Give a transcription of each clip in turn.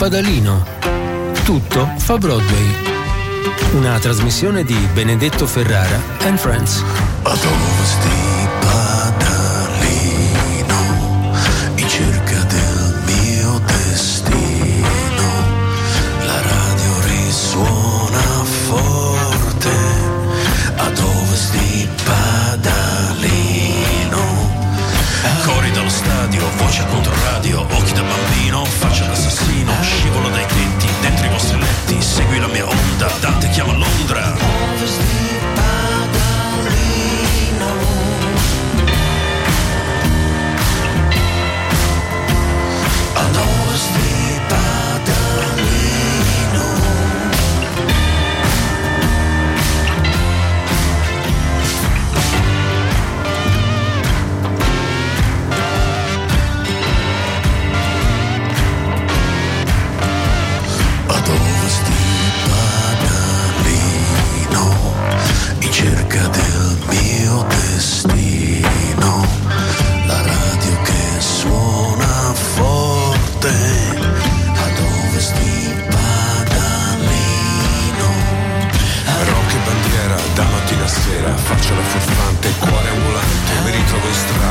Padalino. Tutto fa Broadway. Una trasmissione di Benedetto Ferrara and Friends. Segui la mia onda, Dante chiama Londra.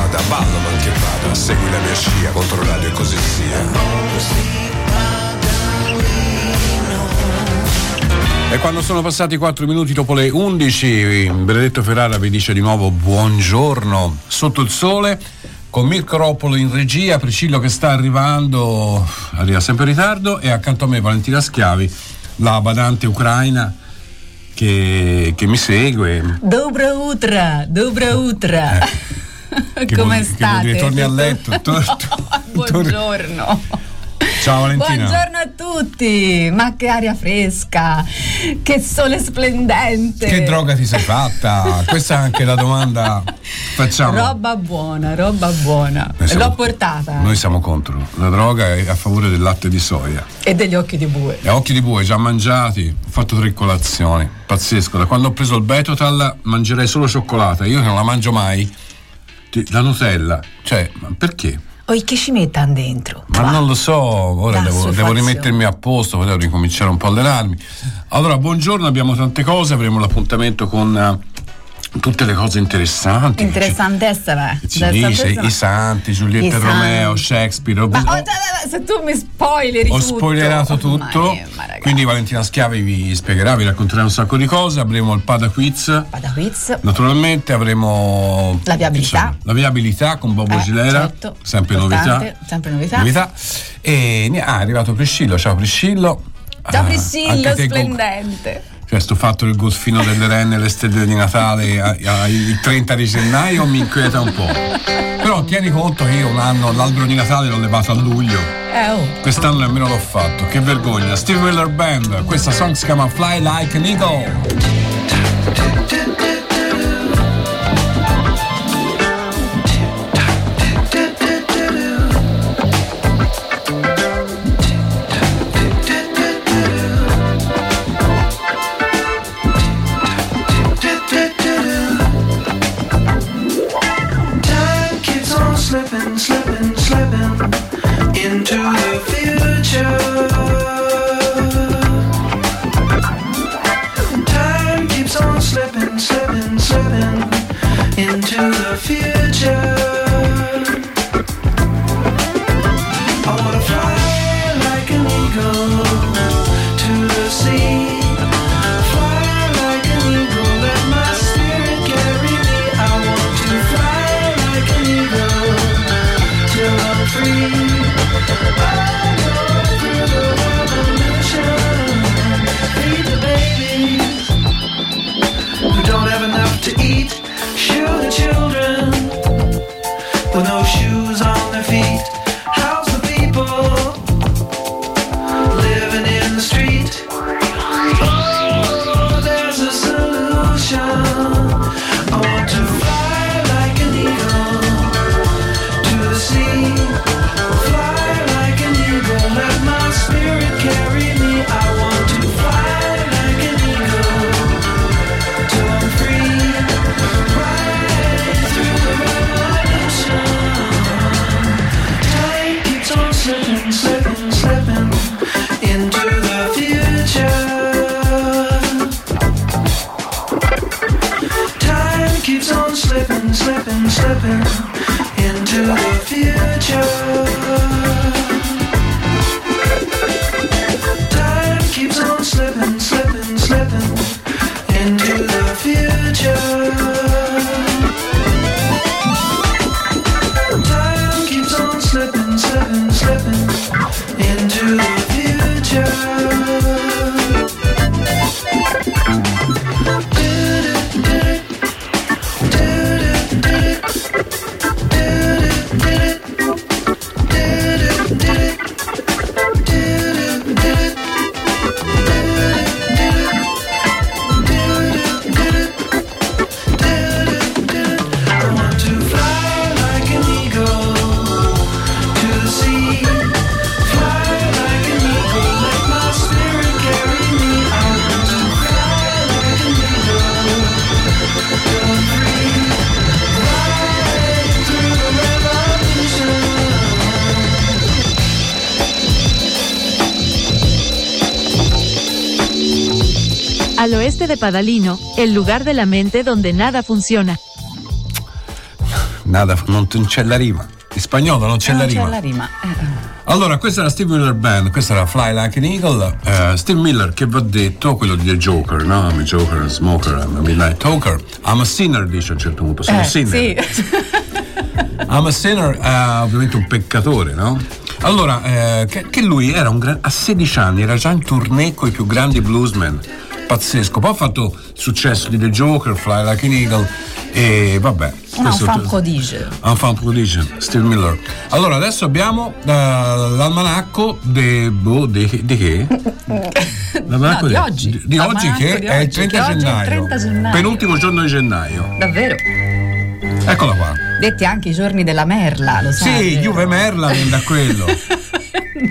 Strada, ballo ma anche vada, segui la mia scia, contro radio e così sia. E quando sono passati 4 minuti dopo le 11, Benedetto Ferrara vi dice di nuovo buongiorno sotto il sole. Con Mirko Roppolo in regia, Priscillo che sta arrivando, arriva sempre in ritardo, e accanto a me Valentina Schiavi, la badante ucraina che, che mi segue. Dobra utra, dobra utra. Eh, Che Come vuol- che state? dire, torni a letto, tor- Buongiorno. Ciao Valentina. Buongiorno a tutti, ma che aria fresca, che sole splendente. Che droga ti sei fatta? Questa è anche la domanda facciamo. Roba buona, roba buona. Siamo- L'ho portata. Noi siamo contro. La droga è a favore del latte di soia. E degli occhi di bue. E occhi di bue già mangiati, ho fatto tre colazioni. Pazzesco. Da quando ho preso il Betotal mangerei solo cioccolata. Io che non la mangio mai. La Nutella. Cioè, ma perché? O che ci mettano dentro? Ma non lo so, ora devo, devo rimettermi a posto, poi devo ricominciare un po' a allenarmi. Allora, buongiorno, abbiamo tante cose, avremo l'appuntamento con eh, tutte le cose interessanti. Interessantissima. Ci, ci dice i santi, Giulietta I e santi. Romeo, Shakespeare. Ma Ho- oh, se tu mi spoileri ho tutto. spoilerato tutto, Mamma mia, ma quindi Valentina Schiavi vi spiegherà, vi racconterà un sacco di cose. Avremo il Pada Quiz, Vada quiz. naturalmente avremo La viabilità. insomma, la viabilità con Bobo Eh, Gilera, certo, sempre novità. sempre novità. novità. E ah, è arrivato Priscillo, ciao Priscillo. Ciao Ah, Priscillo, anche te con- splendente. Cioè, sto fatto il golfino delle renne e le stelle di Natale a- a- il 30 di gennaio mi inquieta un po'. Però tieni conto che io un anno l'albero di Natale l'ho levato a luglio. Eh, oh. Quest'anno nemmeno l'ho fatto, che vergogna. Steve Miller Band, questa song si chiama Fly Like an Eagle. De Padalino, el lugar de la mente donde nada funciona. Nada, non, non c'è la rima. In spagnolo non c'è la Non rima. c'è la rima. Eh, Allora, questa era Steve Miller Band, questa era Fly Like an Eagle. Eh, Steve Miller, che va detto, quello di The Joker, no? I'm a Joker, a smoker, I'm a midnight talker. I'm a sinner, dice a un certo punto. Sono eh, sinner. sì. I'm a sinner è ovviamente un peccatore, no? Allora, eh, che, che lui era un gran- a 16 anni, era già in tournée con i più grandi bluesmen. Pazzesco. Poi ha fatto successo di The Joker, Fly Like an Eagle e vabbè. Un enfant prodige. Enfant prodige, Steve Miller. Allora, adesso abbiamo eh, l'almanacco de, boh, di che? L'almanacco No, di oggi. Di, di oggi che di è il oggi, 30 è il gennaio. 30 gennaio. Penultimo giorno di gennaio. Davvero. Eccola qua. Detti anche i giorni della merla, lo sai. Sì? Juve Merla viene da quello.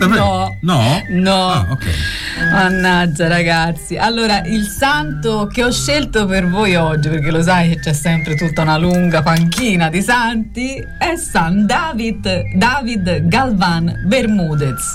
No. No? No. Ah, ok. Mannaggia ragazzi, allora il santo che ho scelto per voi oggi, perché lo sai che c'è sempre tutta una lunga panchina di santi, è San David, David Galvan Bermudez.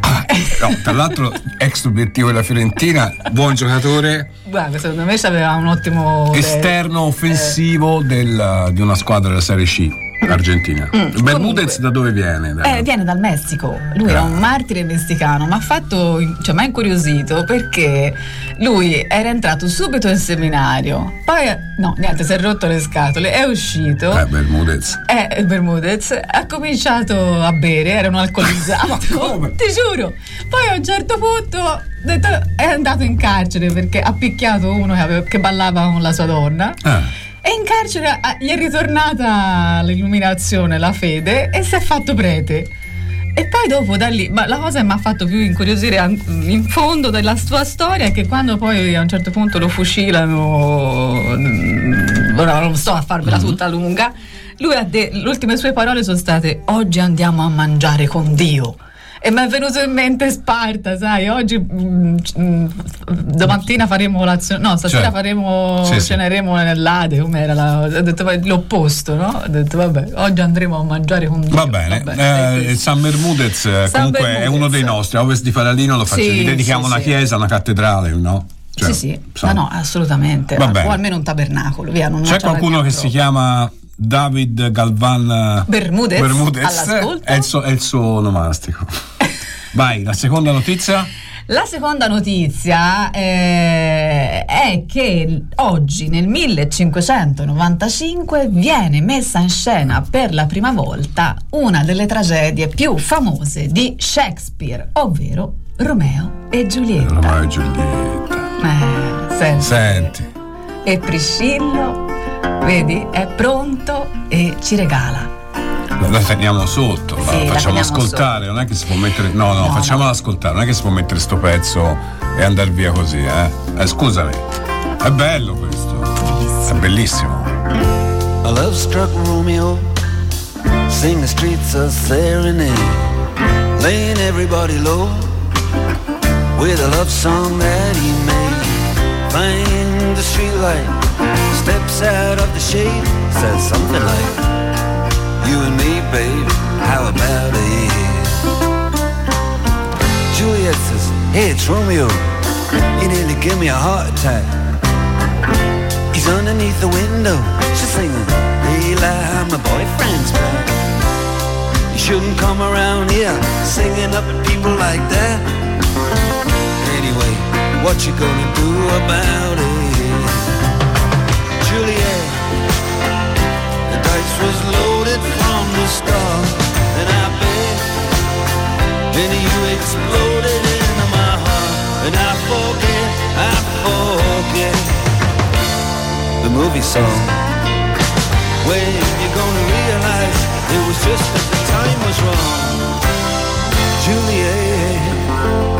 Ah, no, tra l'altro, ex obiettivo della Fiorentina, buon giocatore, Guarda, secondo me aveva un ottimo... esterno offensivo del- di una squadra della Serie C argentina. Bermudez Mm, comunque. da dove viene? Da- Eh, viene dal Messico, lui era un martire messicano, ma ha fatto, cioè mi ha incuriosito perché lui era entrato subito in seminario, poi no, niente, si è rotto le scatole, è uscito. Eh, Bermudez. Eh, Bermudez ha cominciato a bere, era un alcolizzato, come? ti giuro. Poi a un certo punto è andato in carcere perché ha picchiato uno che, aveva- che ballava con la sua donna. Ah. E in carcere ah, gli è ritornata l'illuminazione, la fede e si è fatto prete. E poi dopo da lì, ma la cosa che mi ha fatto più incuriosire in fondo della sua storia è che quando poi a un certo punto lo fucilano, mm, ora non sto a farvela tutta lunga, lui ha de- le ultime sue parole sono state oggi andiamo a mangiare con Dio. E mi è venuto in mente Sparta, sai, oggi mm, mm, domattina faremo colazione, no, stasera Cioè, faremo, sì, sì. ceneremo nell'Ade, com'era la, ho detto l'opposto, no? Ho detto vabbè, oggi andremo a mangiare con Dio. Va bene, Vabbè, Eh, San Bermudez eh, San comunque è Bermudez. uno dei nostri, a ovest di Faradino lo faccio, Sì, dedichiamo sì, una sì. chiesa, una cattedrale, no? Cioè, sì, sì, ma no, assolutamente. Va o almeno un tabernacolo, via. C'è qualcuno che si chiama David Galvan eh, Bermudez, Bermudez è il, suo, è il suo onomastico. Vai, la seconda notizia? La seconda notizia eh, è che oggi, nel 1595, viene messa in scena per la prima volta una delle tragedie più famose di Shakespeare, ovvero Romeo e Giulietta. Romeo e Giulietta. Eh, senti. Senti, E Priscillo, vedi, è pronto e ci regala. la teniamo sotto, la Sì, la facciamo teniamo ascoltare, non è che si può mettere. No, no, No, facciamola no. ascoltare, non è che si può mettere sto pezzo e andare via così, eh. Eh, scusami. È bello questo. È bellissimo. A love struck Romeo, sing the streets a serenade, laying everybody low with a love song that he made. Find the streetlight, steps out of the shade, says something like, You and me, babe, how about it? Juliet says, Hey, it's Romeo, you nearly give me a heart attack. He's underneath the window. She's singing, Hey, lie, my boyfriend's back. You shouldn't come around here singing up at people like that. Anyway, what you gonna do about it? Dice was loaded from the start, and I bet then you exploded into my heart, and I forget, I forget the movie song. When you're gonna realize it was just that the time was wrong, Juliet.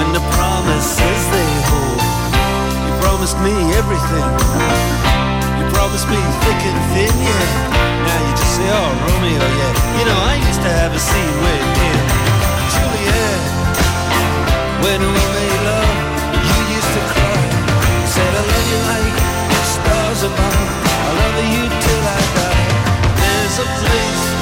and the promises they hold. You promised me everything. You promised me thick and thin, yeah. Now you just say, oh, Romeo, yeah. You know, I used to have a scene with him. Juliet, when we made love, you used to cry. You Said, I love you like stars above. I love you till I die. There's a place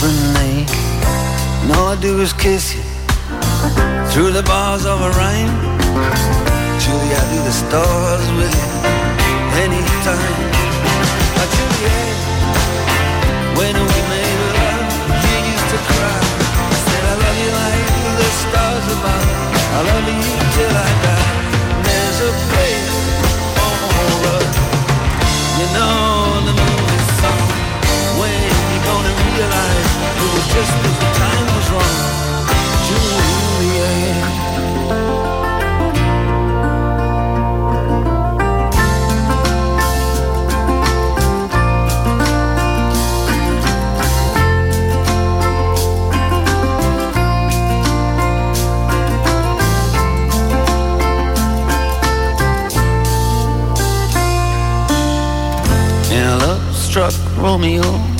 company. And all I do is kiss you through the bars of a rhyme. Julie, I do the stars with you anytime. Oh, Juliet, when we made love, you used to cry. I Said I love you like the stars above. I love you till I die. There's a place for us. You know the movie realize it was just that the time was wrong, Juliet. In a love-struck Romeo, you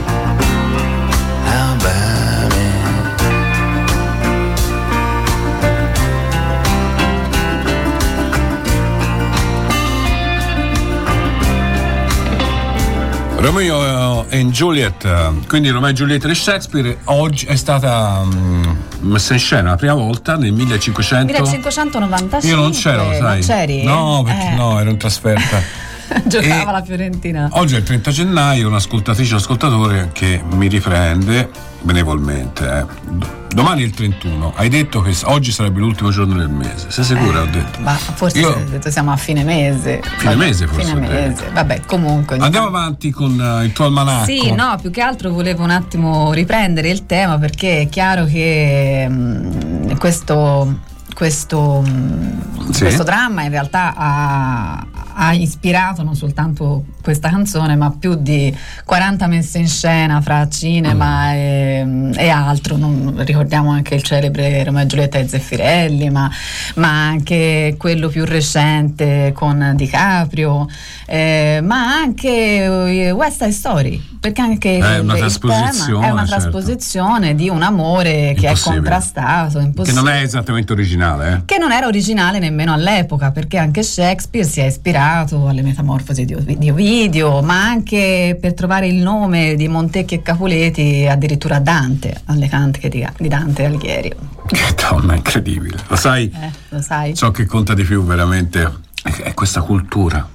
Romeo e Juliet, eh, quindi Romeo e Giulietta di Shakespeare, oggi è stata mm, messa in scena la prima volta nel 1500. 1595. Io non c'ero, sai. Non c'eri? No, perché Eh. no, ero in trasferta. Giocava E- la Fiorentina. Oggi è il 30 gennaio, un'ascoltatrice o ascoltatore che mi riprende benevolmente. eh. Domani è il 31. Hai detto che oggi sarebbe l'ultimo giorno del mese. Sei sicura? Ho detto. Ma forse Io- ho detto siamo a fine mese. Fine Vabbè, mese, forse, Fine mese. Vabbè, comunque. Andiamo tanto- avanti con eh, il tuo almanacco. Sì, no, più che altro volevo un attimo riprendere il tema perché è chiaro che mm, questo, questo, mm, Sì. questo dramma in realtà ha, ha ispirato non soltanto questa canzone, ma più di 40 messe in scena fra cinema e, e altro. Non- ricordiamo anche il celebre Romeo e Giulietta e Zeffirelli, ma, ma anche quello più recente con DiCaprio, eh, ma anche eh, West Side Story. Perché anche È il- una trasposizione, tema è una certo. trasposizione di un amore che è Impossibile. contrastato, Che non è esattamente originale, eh? che non era originale nemmeno all'epoca, perché anche Shakespeare si è ispirato alle metamorfosi di, Ovi- di Ovidio, ma anche per trovare il nome di Montecchi e Capuleti, addirittura Dante, alle cantiche di, di Dante Alighieri. Che donna incredibile. Lo sai, Eh, lo sai? ciò che conta di più veramente è, è questa cultura.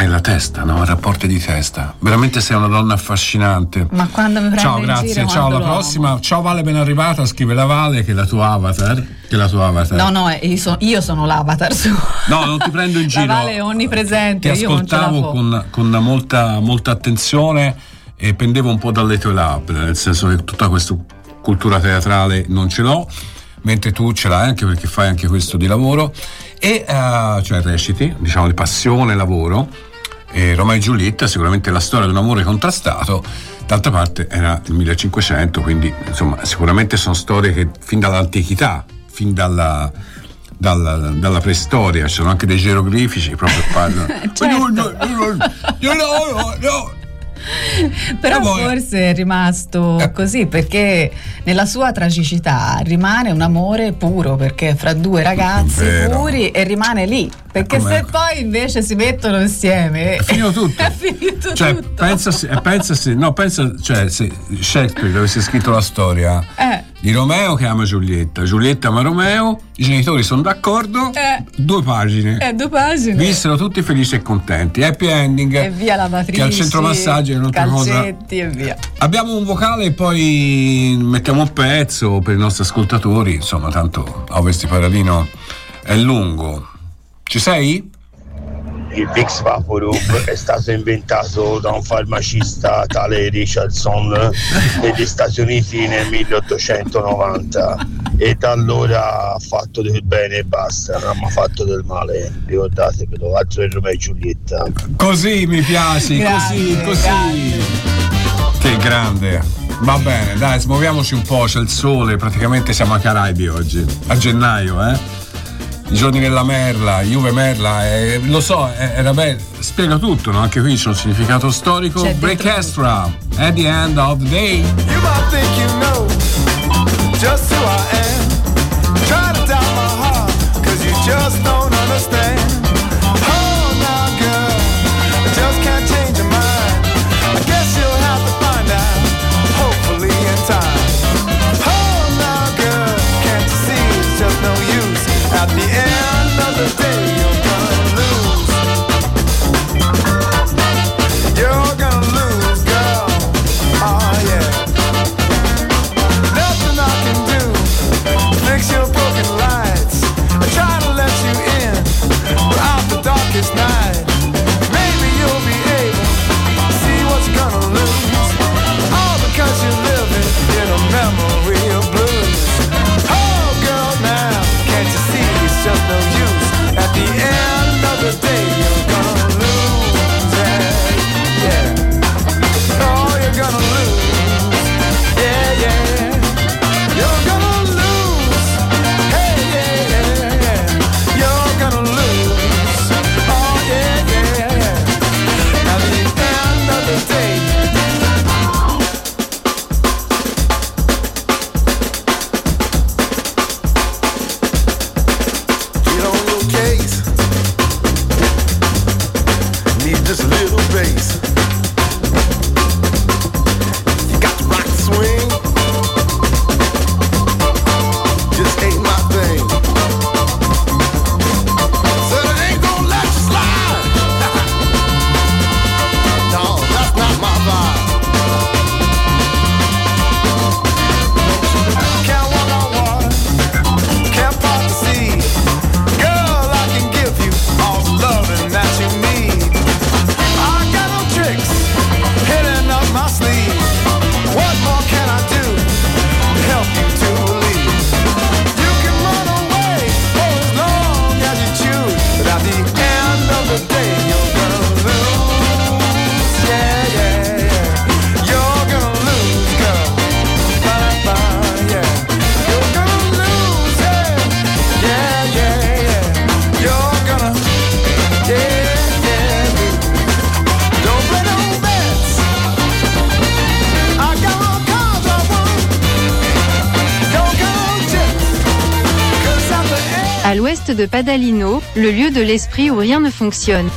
È la testa, no? I rapporti di testa. Veramente sei una donna affascinante. Ma quando mi prende Ciao, grazie. giro, Ciao, alla lo prossima. Ciao Vale, ben arrivata. Scrive la Vale che è la tua avatar. Che è la tua avatar. No, no, io, so- io sono l'avatar suo. No, non ti prendo in giro. La Vale è onnipresente, Ti ascoltavo con, con molta, molta attenzione e pendevo un po' dalle tue labbra, nel senso che tutta questa cultura teatrale non ce l'ho, mentre tu ce l'hai anche perché fai anche questo di lavoro, e eh, cioè reciti, diciamo di passione, lavoro. E Roma e Giulietta, sicuramente la storia di un amore contrastato, d'altra parte era il 1500, quindi insomma sicuramente sono storie che fin dall'antichità, fin dalla, dalla, dalla preistoria, ci sono anche dei geroglifici proprio parlano. Certo. Però E poi- forse è rimasto Eh. così perché nella sua tragicità rimane un amore puro perché fra due ragazzi puri e rimane lì. Perché Com'è? se poi invece si mettono insieme È finito tutto. è finito Cioè, tutto. pensa se, eh, pensa se, no, pensa, cioè, se Shakespeare avesse scritto la storia Eh. di Romeo che ama Giulietta, Giulietta ama Romeo, i genitori sono d'accordo, Eh. due pagine. È due pagine. Vissero tutti felici e contenti. Happy ending. e via lavatrici, Che al centro massaggio è un'altra cosa. e via. Abbiamo un vocale e poi mettiamo un pezzo per i nostri ascoltatori. Insomma, tanto Ovest di Paradino è lungo. Ci sei? Il Vicks Vaporub è stato inventato da un farmacista tale Richardson negli Stati Uniti nel 1890 e da allora ha fatto del bene e basta, non ha mai fatto del male, ricordatevelo, altro è Romeo e Giulietta. Così mi piaci, così, così. grande. Che grande. Va bene, dai, smuoviamoci un po', c'è il sole, praticamente siamo a Caraibi oggi, a gennaio, eh? I giorni della merla, Juve merla, eh, lo so, eh, era bello, spiega tutto, no? Anche qui c'è un significato storico. C'è Break extra, at the end of the day. You might think you know just who I am. Try to doubt my heart, cause you just don't le lieu de l'esprit où rien ne fonctionne.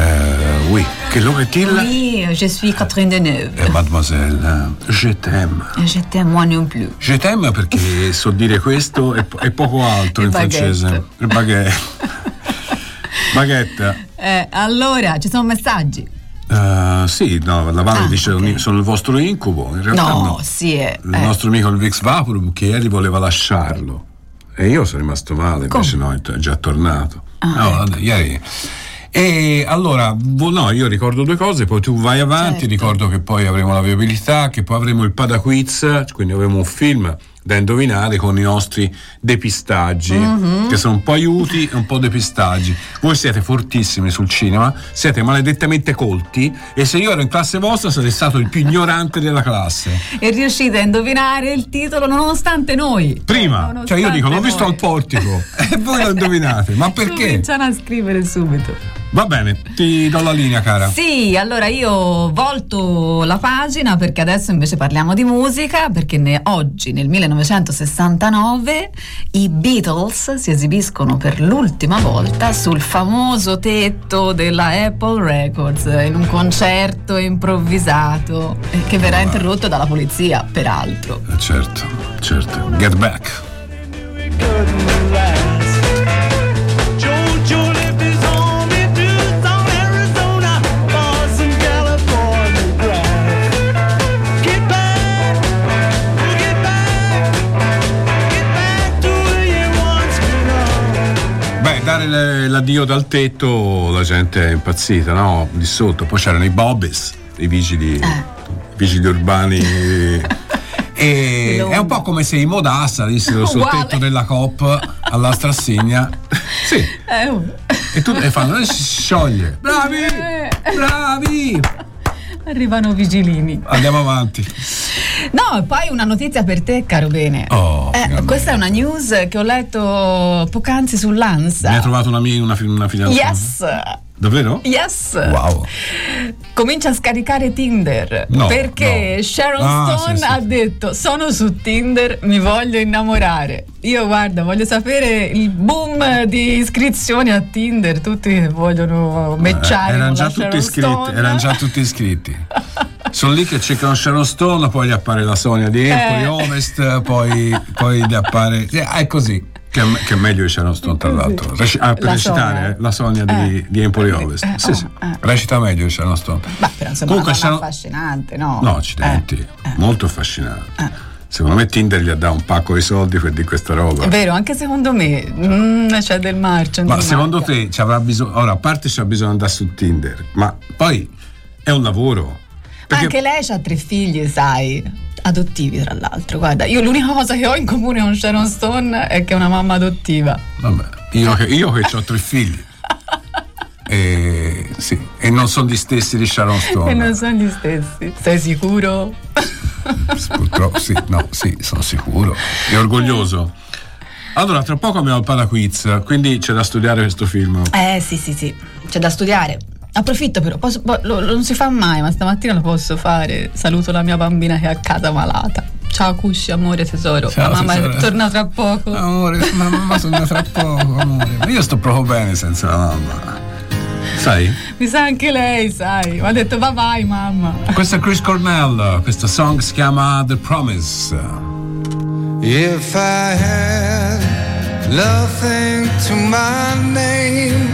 Eh, oui, che l'ora est-il Oui, je suis Catherine Deneuve. Eh, mademoiselle, eh, je t'aime. Je t'aime moi non plus. Je t'aime perché so dire questo e, e poco altro Il in baguette. francese. Baguette. baguette. Eh, allora, ci sono messaggi? Eh, sì, no, la Valle Ah, dice ok. sono il vostro incubo. In realtà No, no. sì, è. Il eh. nostro amico il Vix Vaporub che ieri voleva lasciarlo. E io sono rimasto male, invece no, è già tornato. Ah, no, ecco. vabbè, ieri. E allora, no, io ricordo due cose, poi tu vai avanti, Certo. ricordo che poi avremo la viabilità, che poi avremo il Padaquiz, quindi avremo un film da indovinare con i nostri depistaggi, Mhm. che sono un po' aiuti e un po' depistaggi. Voi siete fortissimi sul cinema, siete maledettamente colti e se io ero in classe vostra sarei stato il più ignorante della classe. E riuscite a indovinare il titolo nonostante noi. Prima, Eh, cioè io dico l'ho nonostante visto noi. al portico e voi lo indovinate, ma perché? Cominciano a scrivere subito. Va bene, ti do la linea cara. Sì, allora io volto la pagina perché adesso invece parliamo di musica, perché ne- oggi nel 1969 i Beatles si esibiscono per l'ultima volta sul famoso tetto della Apple Records in un concerto improvvisato eh, che verrà interrotto dalla polizia, peraltro. Eh, certo, certo. Get back. Jojo l'addio dal tetto, la gente è impazzita, no? Di sotto. Poi c'erano i Bobbies, i vigili, Eh. i vigili urbani. E è un po' come se i Moda salissero sul Uguale. tetto della COP alla Strassegna. sì. Eh, oh. E, tu, e fanno, e si scioglie. Bravi! Eh. Bravi! Arrivano vigilini. Andiamo avanti. No, e poi una notizia per te, caro bene. Oh, Eh, questa è una news che ho letto poc'anzi sull'Ansa. Mi hai trovato una, mia- una, una fidanzata? Yes, Davvero? yes. Wow. Comincia a scaricare Tinder No, perché no. Sharon Ah, Stone sì, sì. ha detto sono su Tinder, mi voglio innamorare. Io guarda, voglio sapere il boom di iscrizioni a Tinder, tutti vogliono matchare Eh, erano già tutti iscritti, erano già tutti iscritti. Sono lì che cercano Sharon Stone, poi gli appare la Sonia di Empoli Eh. Ovest, poi, poi gli appare. eh, È così. Che, che è meglio di Sharon Stone, tra l'altro. Reci- ah, per La recitare, Sonia. eh, la Sonia di, Eh. di Empoli Ovest. Eh, sì, oh, sì. eh. Recita meglio di Sharon Stone. Beh, però insomma, Comunque Sharon- affascinante, no? No, accidenti. Eh, eh. Molto affascinante. Secondo me Tinder gli ha dato un pacco di soldi per di questa roba. È vero, anche secondo me mm, c'è del marcio. Ma secondo marca. te ci avrà bisogno. Ora, a parte c'ha bisogno di andare su Tinder, ma poi è un lavoro. Perché Anche lei ha tre figli, sai. Adottivi, tra l'altro. Guarda, io l'unica cosa che ho in comune con Sharon Stone è che è una mamma adottiva. Vabbè, io che, io che ho tre figli. E, sì, e non sono gli stessi di Sharon Stone. E non sono gli stessi. Sei sicuro? Purtroppo sì, no, sì, sono sicuro. E orgoglioso. Allora, tra poco abbiamo il Palaquiz, quindi c'è da studiare questo film. Eh, sì, sì, sì. C'è da studiare. Approfitto però, posso- po- lo- lo- non si fa mai, ma stamattina lo posso fare. Saluto la mia bambina che è a casa malata. Ciao Cusci, amore tesoro. Ciao, la mamma tesoro. torna tra poco. Amore, ma mamma torna tra poco, amore. Ma io sto proprio bene senza la mamma. Sai? Mi sa anche lei, sai. Mi ha detto va vai mamma. Questo è Chris Cornell, questa song si chiama The Promise. If I had nothing to my name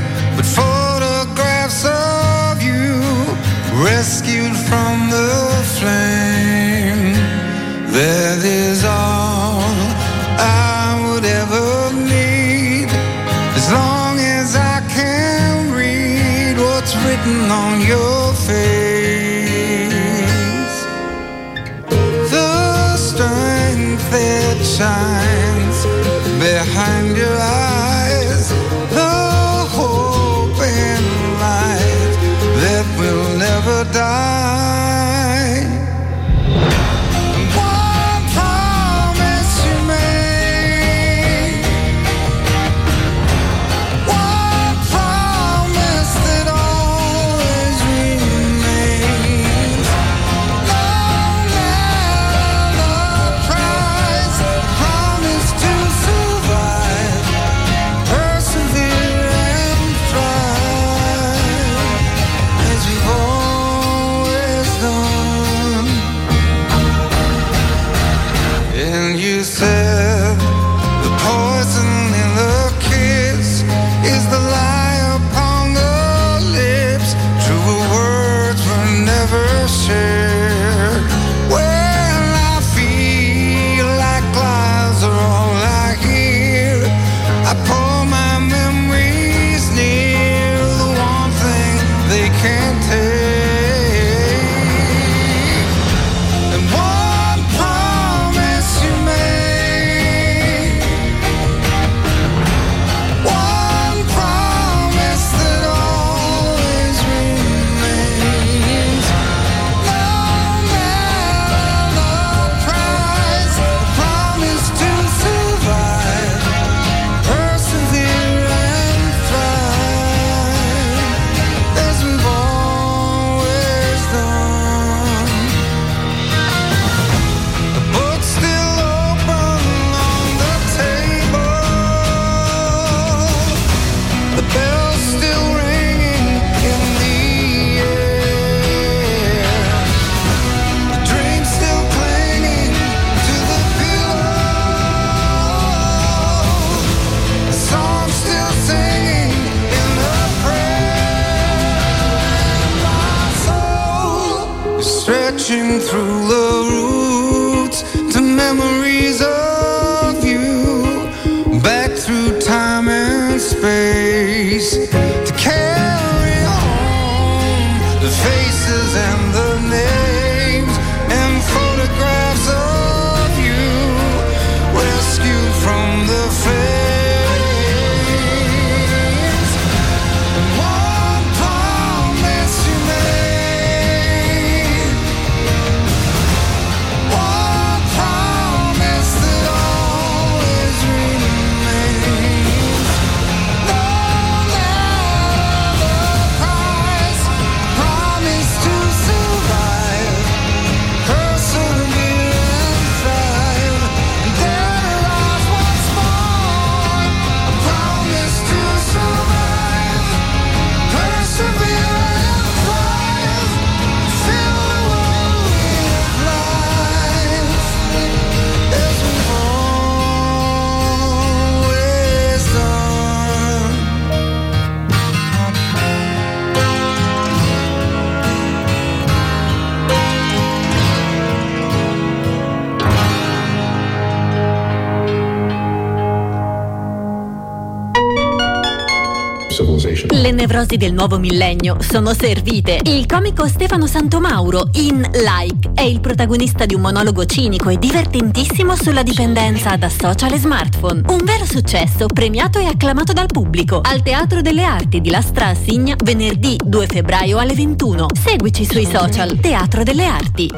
nevrosi del nuovo millennio sono servite. Il comico Stefano Santomauro, in Like, è il protagonista di un monologo cinico e divertentissimo sulla dipendenza da social e smartphone. Un vero successo, premiato e acclamato dal pubblico. Al Teatro delle Arti di Lastra Assigna, venerdì 2 febbraio alle 21. Seguici sui social. Teatro delle Arti.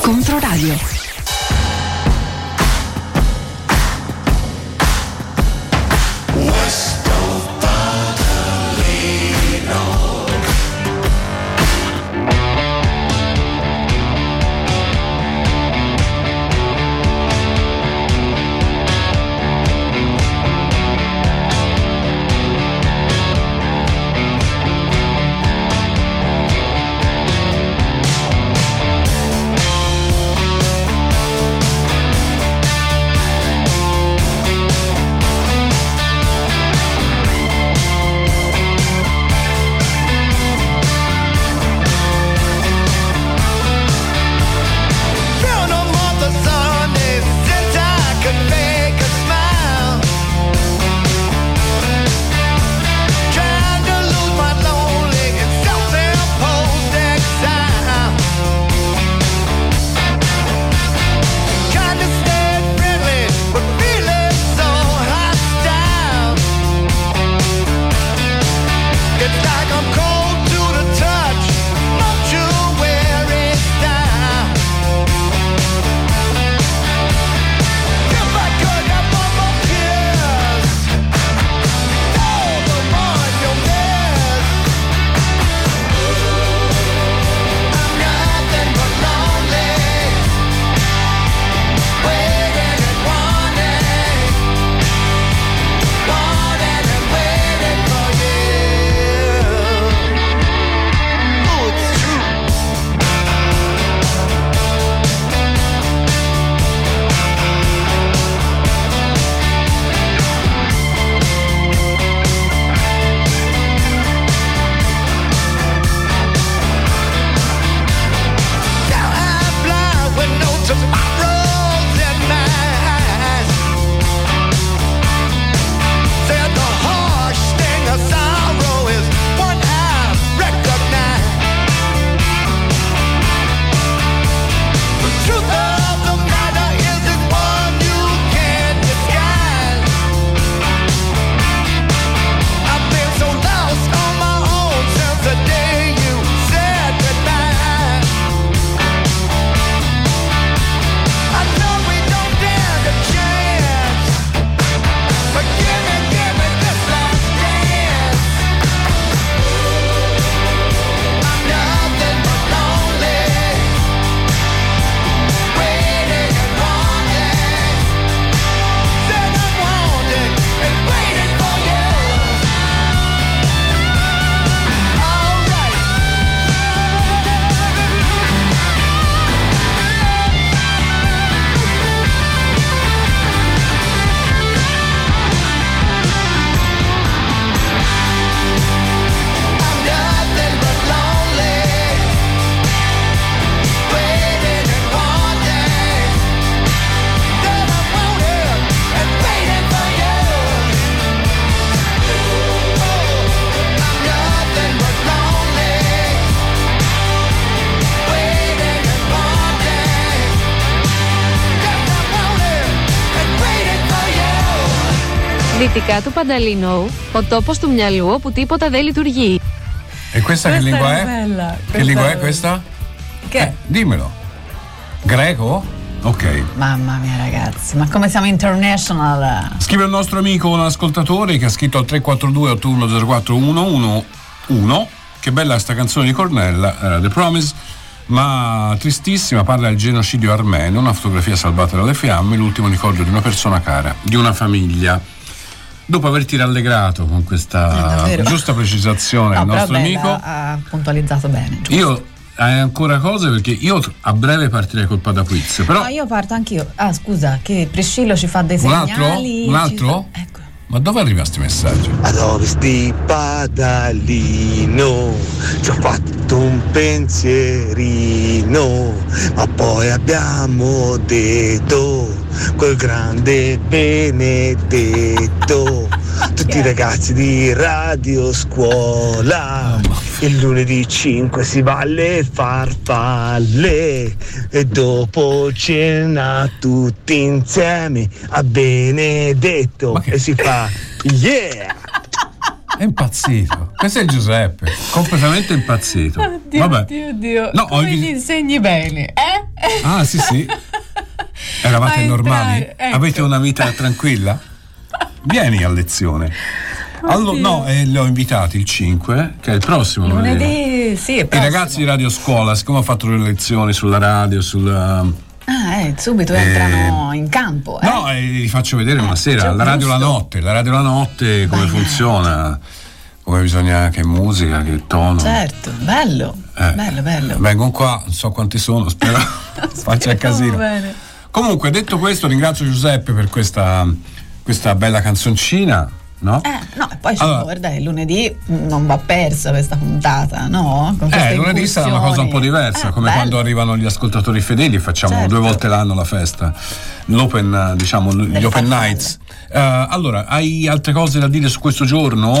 Contro Radio. Δυτικά του Πανταλίνου, ο τόπος του μυαλού όπου τίποτα δεν λειτουργεί. E questa che Questa lingua è è? bella, Che questa lingua è è questa? Che? Eh, dimmelo. Greco? Ok. Mamma mia ragazzi, ma come siamo international? Scrive il nostro amico, un ascoltatore che ha scritto al 342 8104 111 che bella sta canzone di Cornella, eh, The Promise, ma tristissima, parla del genocidio armeno, una fotografia salvata dalle fiamme, l'ultimo ricordo di una persona cara, di una famiglia. Dopo averti rallegrato con Eh, questa davvero. giusta precisazione No, però nostro bella, amico, ha puntualizzato bene. giusto. io hai ancora cose perché io a breve partirei col Padaquiz, però No, io parto anch'io. Ah, scusa, che Priscillo ci fa dei un altro? segnali. Un ci altro? fa- Ecco. Ma dove arriva questi messaggi? Ad ovest di Padalino ci ho fatto un pensierino, ma poi abbiamo detto quel grande benedetto. Tutti i ragazzi di Radio Scuola, il lunedì 5 si va alle farfalle e dopo cena tutti insieme a Benedetto e si fa yeah! È impazzito. Questo è Giuseppe, completamente impazzito. Oddio, Vabbè. oddio, oddio. No, Come oggi- gli insegni bene, eh? Ah, sì, sì. Eravate normali? ecco. Avete una vita tranquilla? Vieni a lezione. Oddio. no, eh, li ho invitati il 5, che è il prossimo lunedì. Sì, I ragazzi di Radio Scuola, siccome ho fatto le lezioni sulla radio, sul. Ah, eh, subito Eh, entrano in campo. Eh? No, eh, li faccio vedere una sera, la radio la notte, la radio la notte, come funziona, come bisogna, che musica, che tono. Certo, bello, Eh. bello, bello. Vengono qua, non so quanti sono, spero faccia il casino. bene. Comunque, detto questo, ringrazio Giuseppe per questa, questa bella canzoncina, no? Eh, no, e poi Allora- guarda, il lunedì non va persa questa puntata, no? Con Eh, lunedì sarà una cosa un po' diversa, Eh, come bello. quando arrivano gli ascoltatori fedeli facciamo Certo. due volte l'anno la festa, l'open, diciamo, gli open farfalle. nights. Eh, allora, hai altre cose da dire su questo giorno?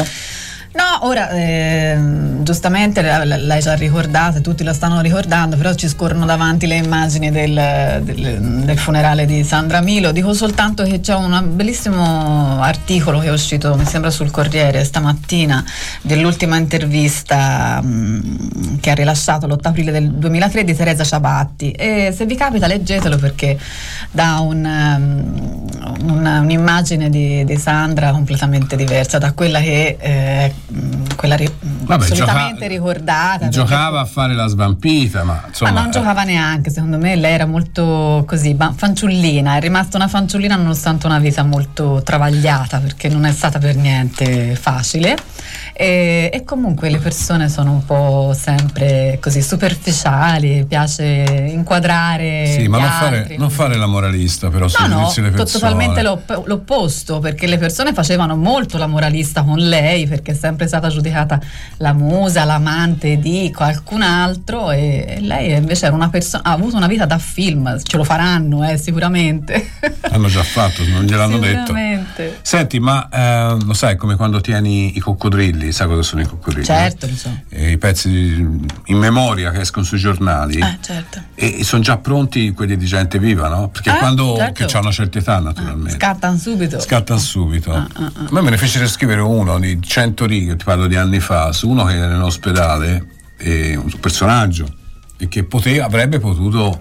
No, ora ehm, giustamente l'hai già ricordata, tutti la stanno ricordando, però ci scorrono davanti le immagini del, del- del funerale di Sandra Milo. Dico soltanto che c'è un bellissimo articolo che è uscito, mi sembra sul Corriere stamattina, dell'ultima intervista mh, che ha rilasciato l'8 aprile del 2003 di Teresa Ciabatti. E se vi capita leggetelo perché dà un, um, una- un'immagine di, di Sandra completamente diversa da quella che eh, quella ri- Vabbè, solitamente gioca- ricordata. Giocava a fare la svampita, ma insomma... ma non eh, giocava neanche, secondo me lei era molto così, fanciullina, è rimasta una fanciullina nonostante una vita molto travagliata perché non è stata per niente facile e, e comunque le persone sono un po' sempre così superficiali, piace inquadrare Sì, ma non fare, non fare la moralista però No, no, to- persone. totalmente l'opp- l'opposto, perché le persone facevano molto la moralista con lei, perché è sempre stata giudicata la musa, l'amante di qualcun altro, e, e lei invece era una persona, ha avuto una vita da film, ce lo faranno eh, sicuramente. Hanno già fatto, non gliel'hanno detto. Senti, ma eh, lo sai come quando tieni i coccodrilli, sai cosa sono i coccodrilli? Certo, lo so. Eh, I pezzi in memoria che escono sui giornali Eh, certo. e, e sono già pronti quelli di gente viva, no? Perché Eh, quando certo. che hanno una certa età naturalmente. Scattano subito. Scattano subito. Ah, A me me ne fecero scrivere uno di 100 righe, ti parlo di anni fa, su uno che era in ospedale, e un personaggio, e che poteva, avrebbe potuto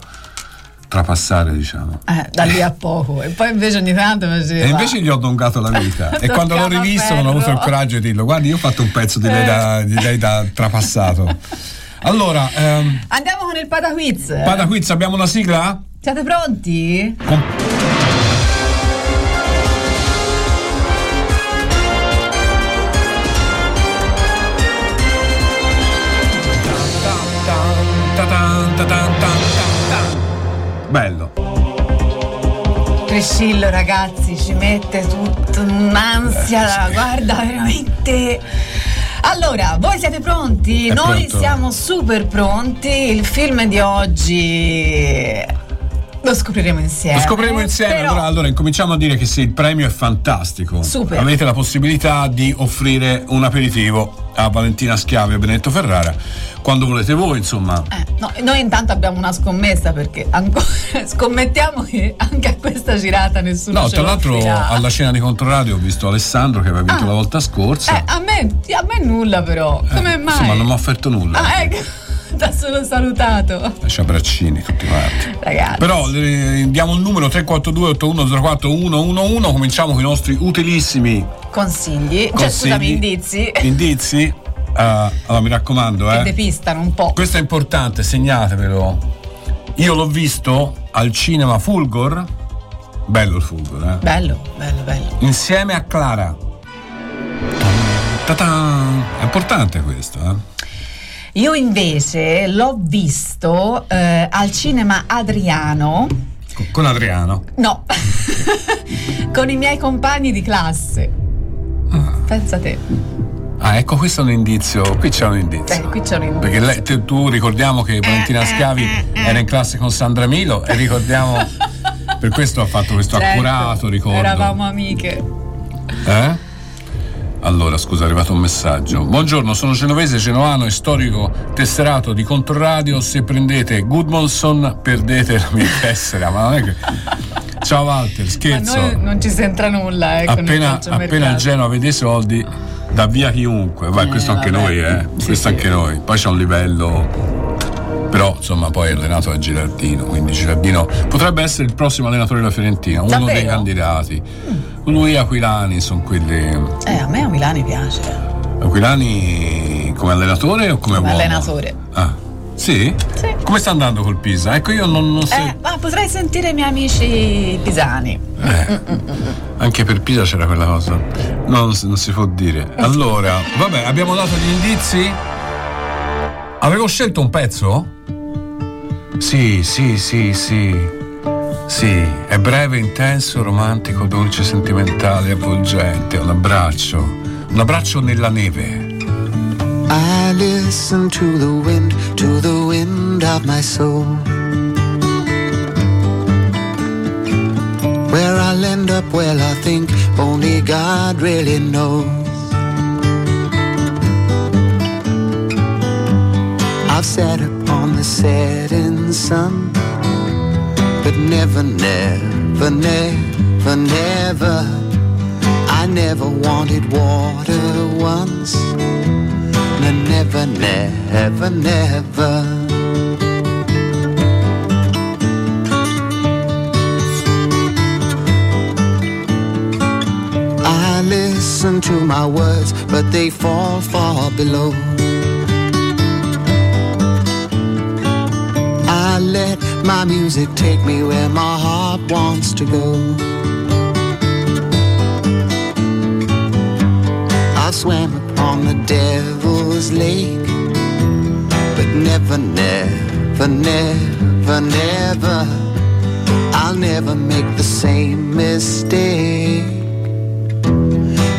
trapassare, diciamo. Eh, da lì a poco. E poi invece ogni tanto faceva... E invece gli ho dongato la vita. e quando l'ho rivisto non ho avuto il coraggio di dirlo. Guardi, io ho fatto un pezzo di lei Eh. da, di lei da trapassato. Allora, ehm, Andiamo con il pataquiz. Pada Quiz, abbiamo una sigla? Siete pronti? Bello. Priscillo ragazzi ci mette tutta un'ansia, guarda veramente. Allora, voi siete pronti? È Noi pronto. siamo super pronti. Il film di oggi Lo scopriremo insieme. Lo scopriremo insieme. Però- Allora, allora, incominciamo a dire che sì, il premio è fantastico. Super. Avete la possibilità di offrire un aperitivo a Valentina Schiavi e Benedetto Ferrara quando volete voi, insomma. Eh, no, noi intanto abbiamo una scommessa perché ancora scommettiamo che anche a questa girata nessuno No, tra l'altro offrirà. alla scena di Controradio ho visto Alessandro che aveva vinto la volta scorsa. Eh, a me, a me nulla però. Come mai? Insomma, non mi ha offerto nulla. Ah, ecco, ti ha solo salutato. Lascia braccini tutti quanti. Ragazzi. Però eh, diamo il numero 342 8104 111 cominciamo con i nostri utilissimi Consigli. Cioè, Consigli. scusami, indizi. indizi. Eh, allora mi raccomando, Che eh. depistano un po'. Questo è importante, segnatevelo. Io l'ho visto al cinema Fulgor. Bello il Fulgor, eh. Bello, bello, bello. Insieme a Clara. Ta-tan. È importante questo, eh. Io invece l'ho visto eh, al cinema Adriano. Con- Adriano. No, con i miei compagni di classe. Pensa te. Ah, ecco, questo è un indizio. Qui c'è un indizio. Eh, qui c'è un indizio. Perché lei- te- tu ricordiamo che Eh, Valentina Schiavi era in classe con Sandra Milo e ricordiamo. per questo ha fatto questo Certo, accurato ricordo. Eravamo amiche. Eh? Allora, scusa, è arrivato un messaggio. Buongiorno, sono genovese, genovano e storico tesserato di Controradio. Se prendete Goodmanson, perdete la mia tessera. Ma non è che. Ciao Walter, Ma scherzo. noi non ci c'entra nulla, nel appena, appena Genova vede i soldi, dà via chiunque. Vai, Eh, questo anche vabbè. noi, eh. Sì, questo sì. anche noi. Poi c'è un livello. Però insomma poi è allenato da Girardino, quindi Girardino potrebbe essere il prossimo allenatore della Fiorentina, uno Davvero? dei candidati. Lui e Aquilani sono quelli. Eh, a me a Milani piace. Aquilani come allenatore o come, Come uomo? allenatore. Ah, sì? Sì. Come sta andando col Pisa? Ecco, io non, non so. Eh, ma potrei sentire i miei amici pisani. Eh, anche per Pisa c'era quella cosa. No, non, si- non si può dire. Allora, vabbè, abbiamo dato gli indizi. Avevo scelto un pezzo? Sì, sì, sì, sì. Sì, è breve, intenso, romantico, dolce, sentimentale, avvolgente. Un abbraccio. Un abbraccio nella neve. I listen to the wind, to the wind of my soul. Where I'll end up, well, I think only God really knows. I've sat upon the setting sun, but never, never, never, never. I never wanted water once. No, never, never, never. I listen to my words, but they fall far below. Let my music take me where my heart wants to go. I've swam upon the devil's lake, but never, never, never, never. I'll never make the same mistake.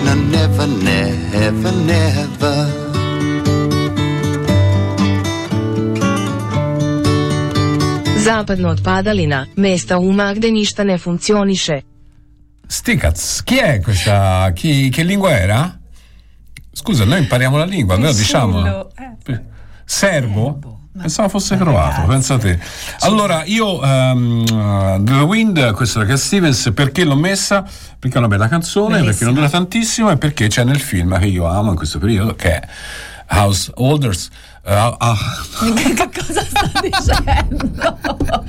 No, never, never, never. Zapadno od padalina, mesta uma gde ništa ne funkcioniše. Sticaz, chi è questa? Chi, che lingua era? Scusa, noi impariamo la lingua, almeno diciamo. Serbo? Pensavo fosse croato, pensate. Allora, io um, The Wind, questa è la Cat Stevens, perché l'ho messa? Perché è una bella canzone, perché non dura tantissimo e perché c'è nel film che io amo in questo periodo, che è Householders. Eh, ah, che cosa sta dicendo?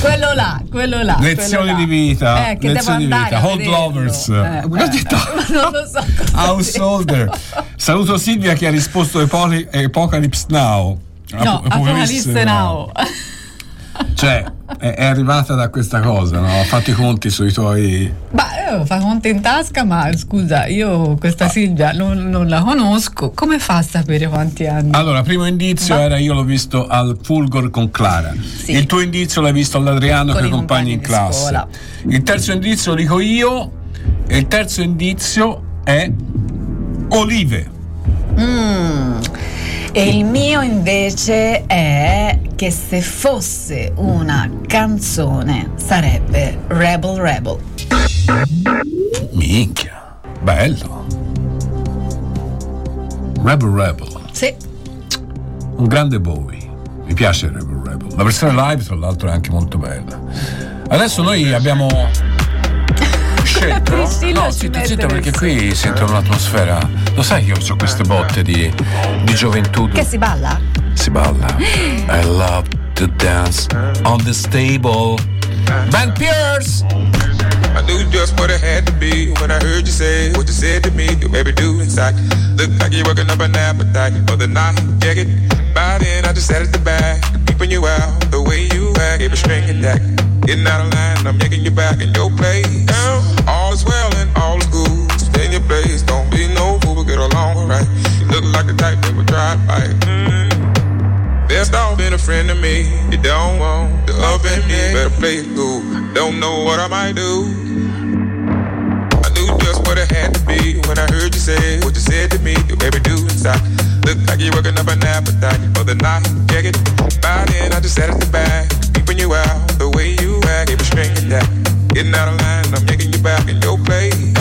quello là, quello là. lezioni quello di là. vita, Eh, che devo lezioni di vita, a Hold. Lovers. Eh, Come ho detto? Non lo so. cosa Householder. Saluto Silvia che ha risposto Epoli- Apocalypse Now. No, Apo- Apocalisse now. Cioè, è, arrivata da questa cosa, no? Ha fatto i conti sui tuoi. Ma io fa conto in tasca, ma scusa, io Ah. questa Silvia non, non la conosco. Come fa a sapere quanti anni? Allora, primo indizio era io l'ho visto al Fulgor con Clara. Il tuo indizio l'hai visto all'Adriano Con i compagni in classe. scuola. Il terzo indizio lo dico io. E il terzo indizio è Olive. Mm. E il mio invece è che se fosse una canzone sarebbe Rebel Rebel. Minchia, bello. Rebel Rebel, Sì, un grande Bowie. Mi piace Rebel Rebel. La versione live, tra l'altro, è anche molto bella. Adesso noi abbiamo scelto. No, zitto, zitto, perché qui sento un'atmosfera. Lo sai che io ho queste botte di, di gioventù. che si balla? Si balla. I love to dance on the stable. Van Pierce! I knew just what it had to be when I heard you say what you said to me. You baby do inside. Look like you're working up an appetite for the night. Check it. By then I just sat at the back, peeping you out the way you act. Gave a string attack. Getting out of line, I'm yanking you back in your place. Now, is well and all is good. Stay in your place, don't be no fool, get along alright. You look like the type that would drive by. Mm. Best off being a friend to me. You don't want the up and me, better play it cool. Don't know what I might do. I knew just what it had to be when I heard you say what you said to me. You baby do inside. Look like you're working up an appetite for the night. Check it. By then I just sat at the back, peeping you out the way you act. Gave a string attack. Getting out of line, I'm yanking you back in your place.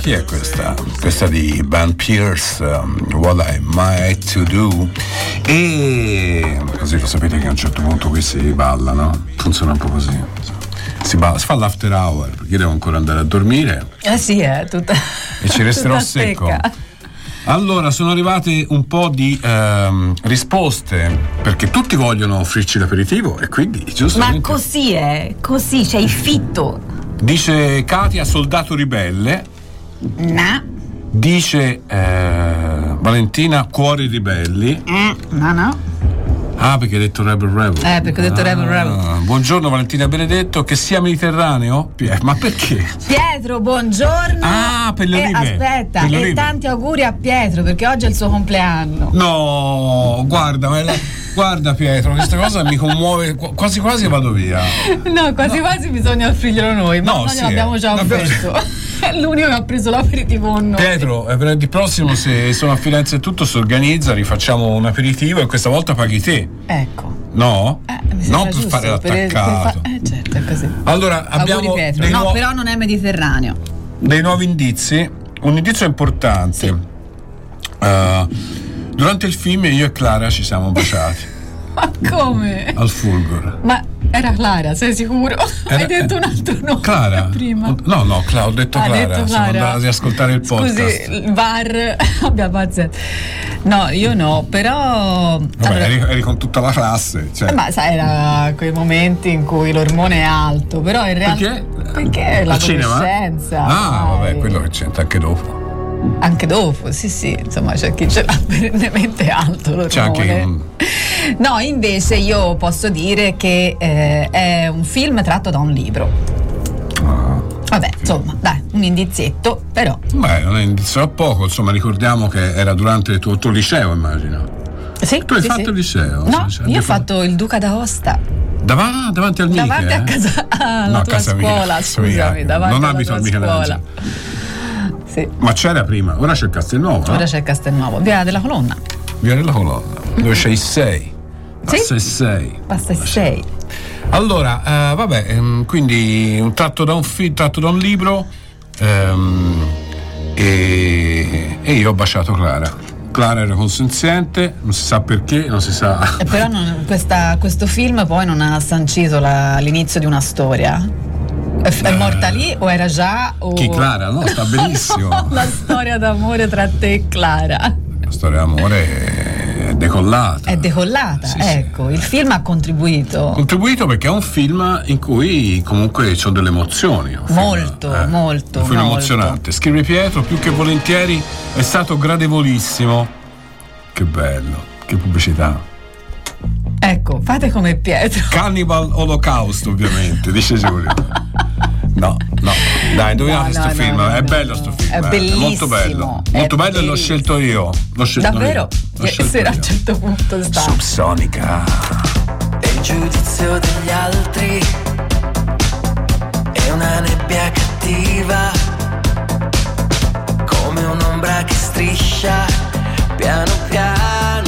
Chi è questa? Questa di Van Pierce, um, What I Might to Do. E così lo sapete che a un certo punto qui si balla, no? Funziona un po' così. Si, balla, si fa l'after hour, perché io devo ancora andare a dormire Eh sì, è tutta. e ci resterò secco. secca. Allora, sono arrivate un po' di ehm, risposte, perché tutti vogliono offrirci l'aperitivo e quindi Ma giustamente... così è, così, c'è il fitto. Dice Katia, soldato ribelle. No, Dice eh, Valentina, cuori ribelli. eh, no, no. Ah, perché hai detto Rebel Rebel. Eh, perché ho detto Rebel Rebel. Ah, Buongiorno Valentina Benedetto, che sia mediterraneo? Pie- Ma perché? Pietro, buongiorno. Ah, per le E olive. aspetta, Per le e olive. tanti auguri a Pietro perché oggi è il suo compleanno. No, guarda, ma è la- guarda Pietro, questa cosa mi commuove, qu- quasi quasi vado via. No, quasi quasi bisogna offrirglielo noi, ma No, noi sì, l'abbiamo già offerto. È l'unico che ha preso l'aperitivo con noi. Pietro, eh, venerdì prossimo se sono a Firenze e tutto si organizza, rifacciamo un aperitivo e questa volta paghi te. Ecco. No? Mi sembra non per fare per- per l'attaccato. fa- eh, certo, è così. Allora, abbiamo Pietro. No, però non è mediterraneo. dei nuovi indizi. Un indizio importante. Eh, durante il film io e Clara ci siamo baciati Ma come? al Fulgor. Ma era Clara, sei sicuro? Era- Hai detto un altro nome Clara? prima. No, no, Cla- ho detto Ha Clara. detto Clara. andati ad ascoltare il podcast. Scusi, bar abbia pazienza. No, io no, però. Vabbè, allora- eri, eri con tutta la classe. Cioè. Eh, Ma sai, era quei momenti in cui l'ormone è alto, però in realtà. Perché? Perché cinema? l'adolescenza. Ah, vabbè, quello che c'entra anche dopo. Anche dopo, sì, sì, insomma, c'è chi ce l'ha perennemente alto l'ormone. C'è anche un- No, invece io posso dire che eh, è un film tratto da un libro. Ah, Vabbè, insomma, dai, un indizietto, però. Beh, non è indizio a poco, insomma, ricordiamo che era durante il tuo, tuo liceo, immagino. Sì, Tu hai sì, fatto sì. il liceo? No, sì, io ho fatto il Duca d'Aosta. Davanti, davanti al Miche? Davanti a eh? casa alla No, tua casa mia, scuola, mia. scusami, davanti Non alla abito tua al Michelangelo. scuola. Sì, Ma c'era prima, ora c'è il Castelnuovo, ora c'è Castelnuovo, via della colonna. Via della colonna, dove c'è i 6. Sì? Passa il 6. Basta il 6. Allora, eh, vabbè, ehm, quindi un tratto da un film, tratto da un libro ehm, e, e io ho baciato Clara. Clara era consenziente, non si sa perché, non si sa. Eh, Però non- questa- questo film poi non ha sancito la- l'inizio di una storia. È, morta lì o era già? O... Chi Clara? No, sta benissimo. la storia d'amore tra te e Clara. La storia d'amore è decollata. È decollata, ecco. Il film ha contribuito Contribuito perché è un film in cui comunque ci sono delle emozioni. un film, molto, eh, molto, Un film molto. emozionante. Scrive Pietro, più che volentieri è stato gradevolissimo. Che bello, che pubblicità. Ecco, fate come Pietro. Cannibal Holocaust, ovviamente, dice Giulio. No, no, dai, indovinato No, no, no, film, no, è bello no. sto film. È eh, bellissimo, molto bello. Molto bello e l'ho scelto io. L'ho scelto Davvero? io. L'ho scelto sera a io. un certo punto sta. Subsonica. E il giudizio degli altri è una nebbia cattiva, come un'ombra che striscia piano piano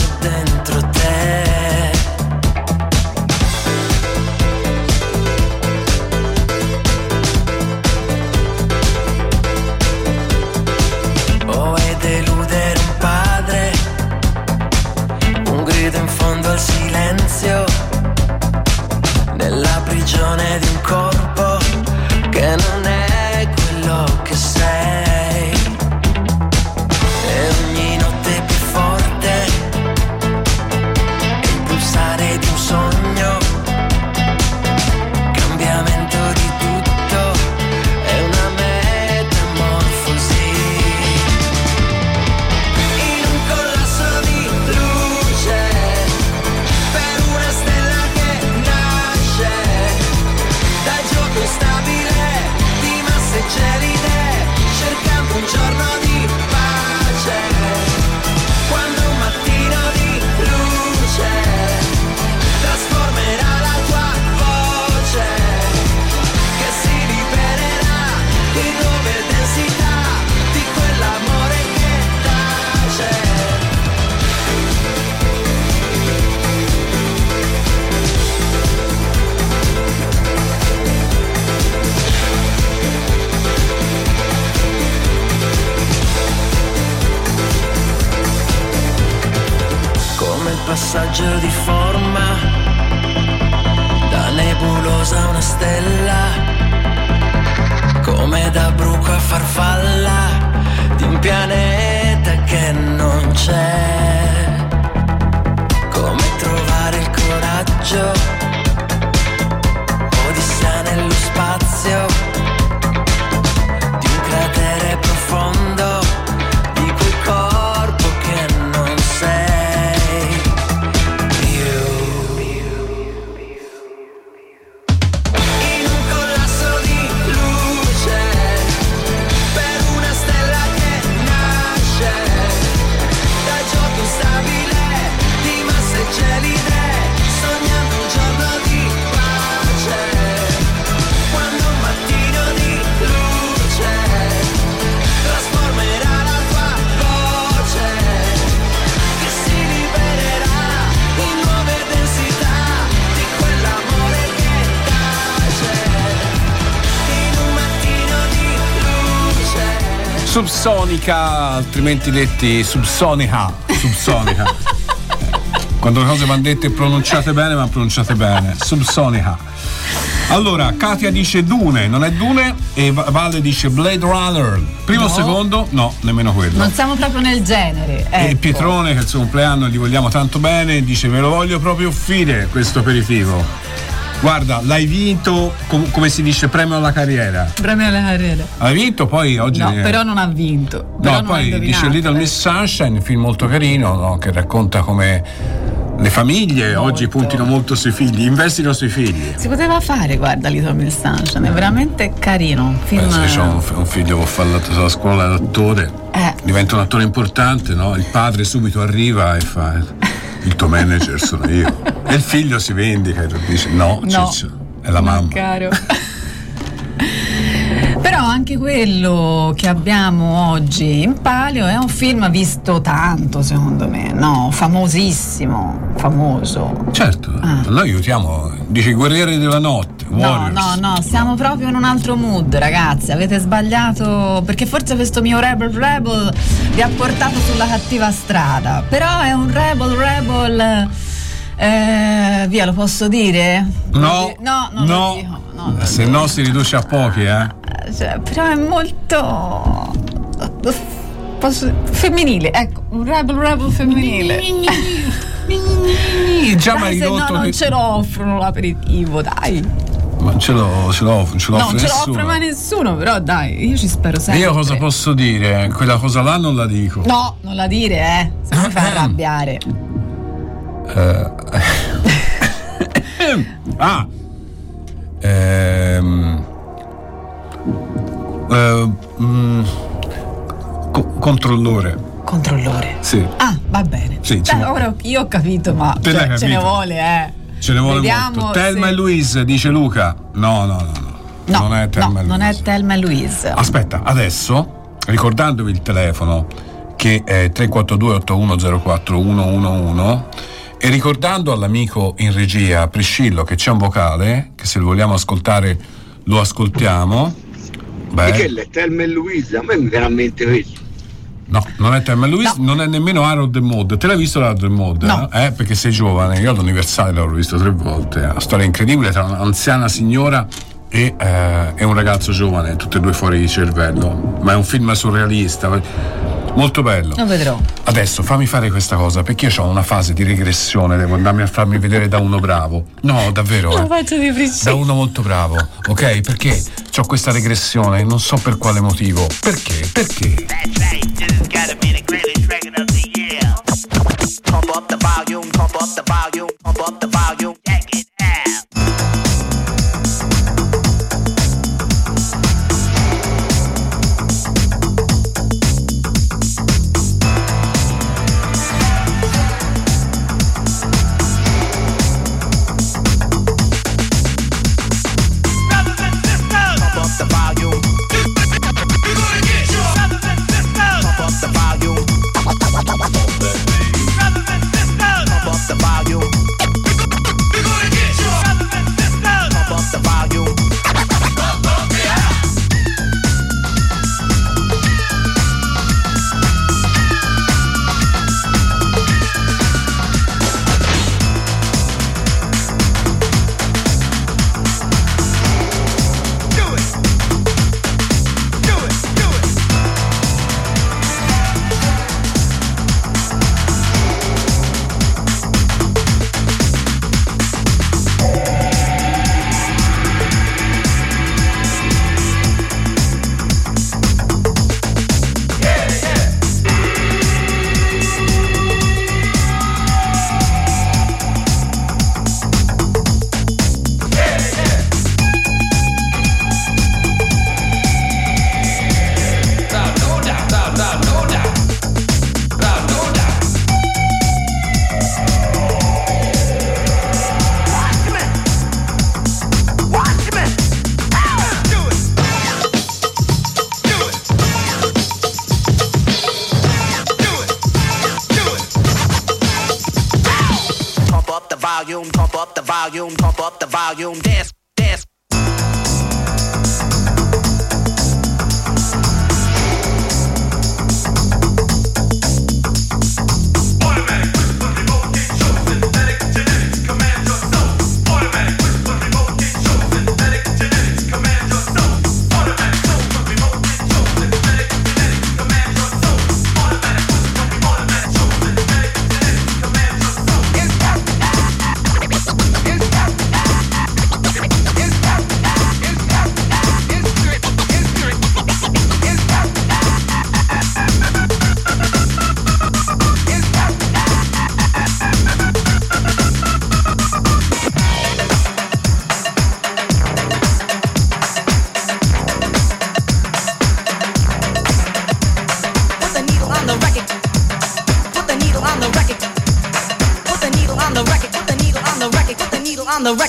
al silenzio, nella prigione di un corpo Subsonica, altrimenti detti subsonica. Subsonica. Quando le cose vanno dette e pronunciate bene, ma pronunciate bene. Subsonica. Allora, Katia dice Dune, non è Dune, e Va- Valle dice Blade Runner. Primo o No. secondo? No, nemmeno quello. Non siamo proprio nel genere. E ecco. Pietrone, che è il suo compleanno, gli vogliamo tanto bene, dice me lo voglio proprio offrire questo aperitivo. Guarda, l'hai vinto, com- come si dice, premio alla carriera. Premio alle carriere. Hai vinto, poi oggi... No, eh, però non ha vinto. No, poi dice Little eh. Miss Sunshine, un film molto carino, no? che racconta come le famiglie oggi puntino molto sui figli, investino sui figli. Si poteva fare, guarda, Little Miss Sunshine, è veramente carino. Un film. Eh, se c'ho un, un figlio che fa la, la scuola d'attore, Eh. diventa un attore importante, no? il padre subito arriva e fa il tuo manager sono io. E il figlio si vendica e dice no, No. ciccio, è la mamma. caro. Però anche quello che abbiamo oggi in palio è un film visto tanto, secondo me, no? Famosissimo, famoso. Certo, Ah. noi aiutiamo, dice guerrieri della notte, No, Warriors. no, no, siamo proprio in un altro mood, ragazzi. Avete sbagliato perché forse questo mio Rebel Rebel vi ha portato sulla cattiva strada. Però è un Rebel Rebel. eh, via, lo posso dire? No, No, no. lo dico. No, Se no si riduce a pochi, eh. Cioè, però è molto. posso- femminile, ecco, un Rebel Rebel femminile. Già mi se no non che- ce lo offrono l'aperitivo, dai. Ma ce l'ho, ce l'ho, ce l'ho no, non ce lo offre mai nessuno, però dai, io ci spero sempre. Io cosa posso dire? Quella cosa là non la dico. No, non la dire, eh. Se mi fa arrabbiare. Eh, ah. Ehm. Mm, co- controllore. Controllore. Sì. Ah, va bene. Sì, ce n'è. ora io ho capito, ma cioè, l'hai ce ne capito. vuole, eh. Ce ne vuole Vediamo molto. Telma se- e Louise, dice Luca. No, no, no, no. No, non è Telma no, e non Louise. è Telma e Louise. Aspetta, adesso, ricordandovi il telefono che è 342 8104 111 e ricordando all'amico in regia Priscillo che c'è un vocale, che se lo vogliamo ascoltare lo ascoltiamo. Beh, Michele, Telma e Luisa, a me veramente vedi. no, non è Telma Louise, non è nemmeno Harold Mod. Te l'hai visto Harold Mod? No. Eh? Perché sei giovane, io all'universale l'ho visto tre volte. È una storia incredibile tra un'anziana signora e, eh, e un ragazzo giovane, tutte e due fuori di cervello. Ma è un film surrealista. Molto bello. Lo vedrò. Adesso fammi fare questa cosa perché io ho una fase di regressione, devo andarmi a farmi vedere da uno bravo. No, davvero. Lo eh. faccio di Da Priscilla. uno molto bravo, ok? Perché ho questa regressione, non so per quale motivo. Perché? Perché? Pump up the volume, pump up the volume, pump up the volume,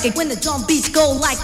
on. When the drum beats go like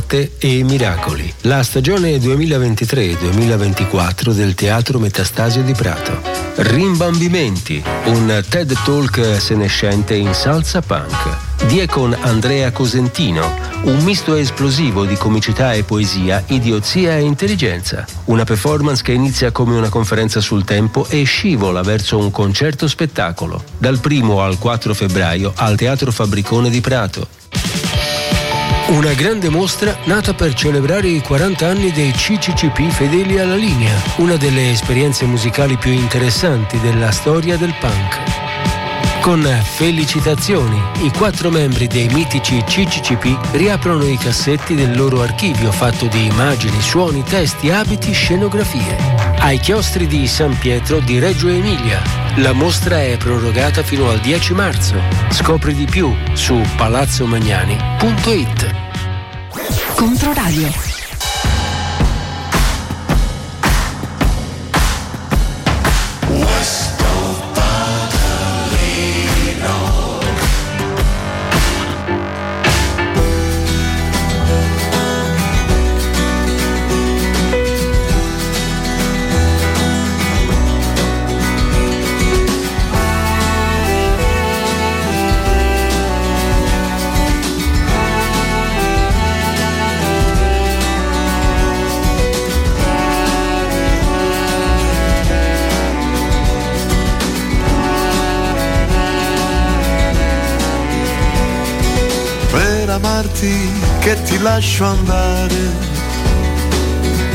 morte e miracoli. La stagione 2023-2024 del Teatro Metastasio di Prato. Rimbambimenti, un TED Talk senescente in salsa punk. Die con Andrea Cosentino, un misto esplosivo di comicità e poesia, idiozia e intelligenza. Una performance che inizia come una conferenza sul tempo e scivola verso un concerto spettacolo. Dal 1 al 4 febbraio al Teatro Fabbricone di Prato. Una grande mostra nata per celebrare i 40 anni dei CCCP fedeli alla linea, una delle esperienze musicali più interessanti della storia del punk. Con felicitazioni, i quattro membri dei mitici CCCP riaprono i cassetti del loro archivio fatto di immagini, suoni, testi, abiti, scenografie. Ai chiostri di San Pietro di Reggio Emilia. La mostra è prorogata fino al 10 marzo. Scopri di più su palazzomagnani.it. Controradio. Lascio andare.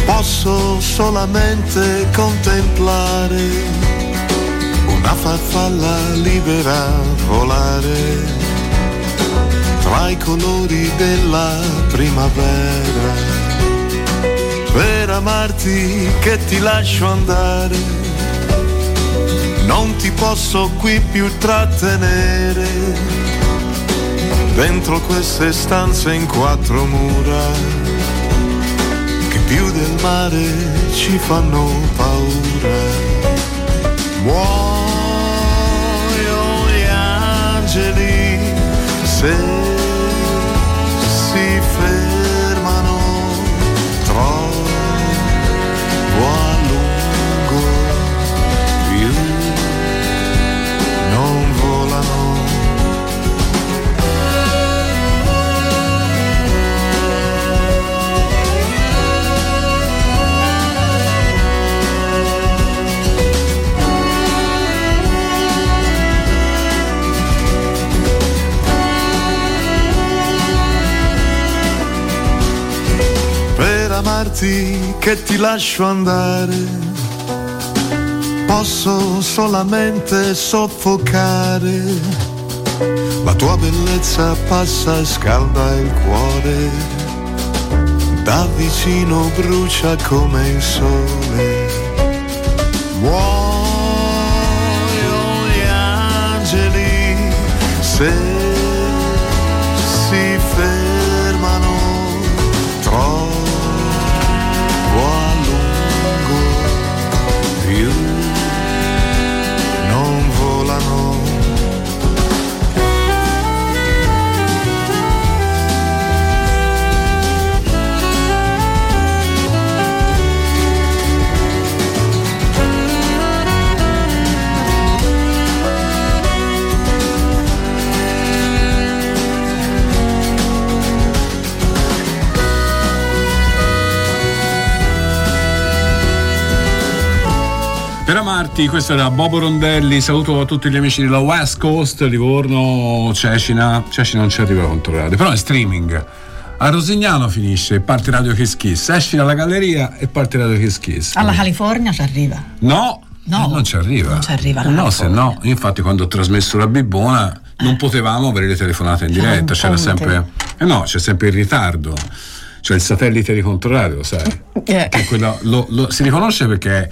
Posso solamente contemplare una farfalla libera volare tra i colori della primavera. Per amarti che ti lascio andare, non ti posso qui più trattenere dentro queste stanze in quattro mura che più del mare ci fanno paura. Muoiono gli angeli se amarti che ti lascio andare. Posso solamente soffocare. La tua bellezza passa e scalda il cuore. Da vicino brucia come il sole. Muoiono gli angeli se Amarti, questo era Bobo Rondelli, saluto a tutti gli amici della West Coast, Livorno, Cecina, Cecina non ci arriva a controllare, però è streaming. A Rosignano finisce, parte Radio Kiss Kiss, esci dalla galleria e parte Radio Kiss Kiss. Alla California ci arriva. No, No, non ci arriva. non ci arriva la No, se no, infatti quando ho trasmesso la Bibbona non potevamo avere le telefonate in diretta, c'era sempre Eh no, c'è sempre il ritardo. C'è il satellite di controradio, sai? Eh. Che è quello- lo- lo- si riconosce perché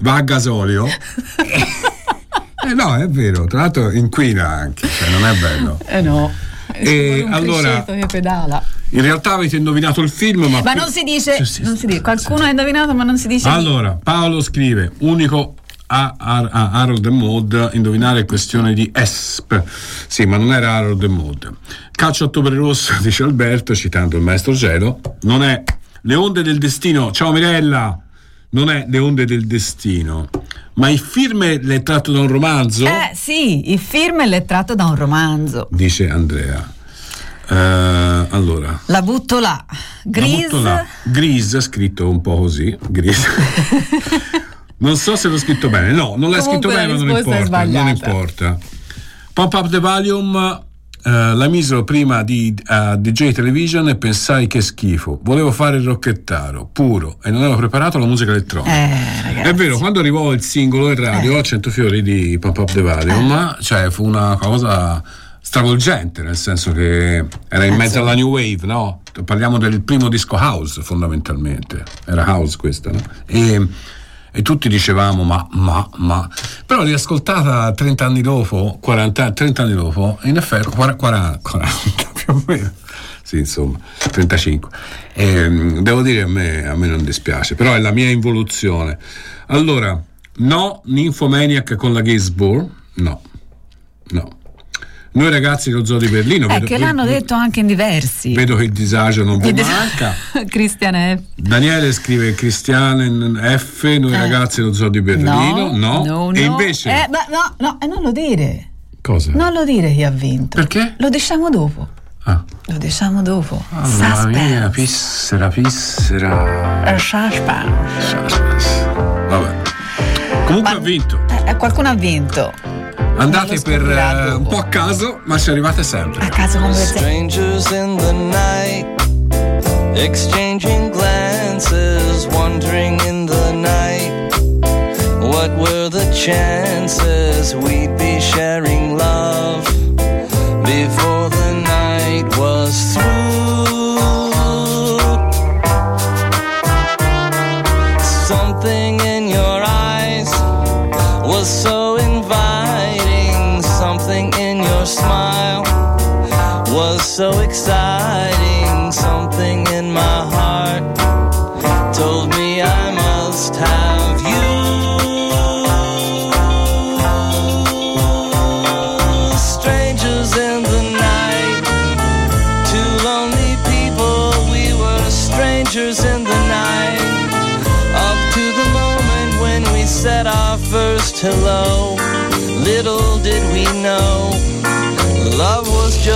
va a gasolio. eh no, è vero, tra l'altro inquina anche, cioè non è bello. Eh no. E Un allora, che pedala. in realtà avete indovinato il film, ma... Ma non si dice, non si dice. Qualcuno ha indovinato, ma non si dice. Allora, Paolo scrive, unico a, a- a Harold e Maud, indovinare è questione di ESP. Sì, ma non era Harold e Maud. Calcio a ottobre rosso, dice Alberto, citando il maestro Gelo, non è le onde del destino. Ciao Mirella! Non è le onde del destino, ma il film è tratto da un romanzo? Eh sì, il film è tratto da un romanzo. Dice Andrea. Eh, allora, La butto là. la butto là. Grease, scritto un po' così. Grease. non so se l'ho scritto bene. No, non l'hai Comunque scritto bene, la ma non importa. Non importa. Pump Up the Volume. Eh, la misero prima di eh, DJ Television e pensai che schifo. Volevo fare il rocchettaro puro e non avevo preparato la musica elettronica. Eh, È vero, quando arrivò il singolo in radio a 100 fiori di Pump Up the Volume, ma cioè, fu una cosa stravolgente, nel senso che era in mezzo alla new wave, no? Parliamo del primo disco house fondamentalmente, era house questo, no? E, e tutti dicevamo ma, ma, ma, però riascoltata 30 anni dopo, 40, 30 anni dopo, in effetti 40, 40, 40 più o meno, sì insomma, 35. Ehm, devo dire a me, a me non dispiace, però è la mia involuzione. Allora, no, Nymphomaniac con la Gainsbourg, no, no. Noi ragazzi dello Zoo di Berlino, Eh, vedo, che l'hanno vedo- detto anche in diversi. vedo che il disagio non vi manca. Cristian F. Daniele scrive Cristiane F, noi Eh. ragazzi dello Zoo di Berlino, no. no, E no. invece, Eh, ma no, no, e non lo dire. cosa? Non lo dire chi ha vinto. Perché? Lo diciamo dopo. Ah. Lo diciamo dopo. Mamma mia, pissera, pissera. Eh, Suspense. Vabbè. Comunque ha vinto. Eh, qualcuno ha vinto. Andate per eh, un po' a caso, ma ci arrivate sempre. A caso con due Strangers in the night, exchanging glances, wondering in the night. What were the chances we'd be sharing love before the night was through? Was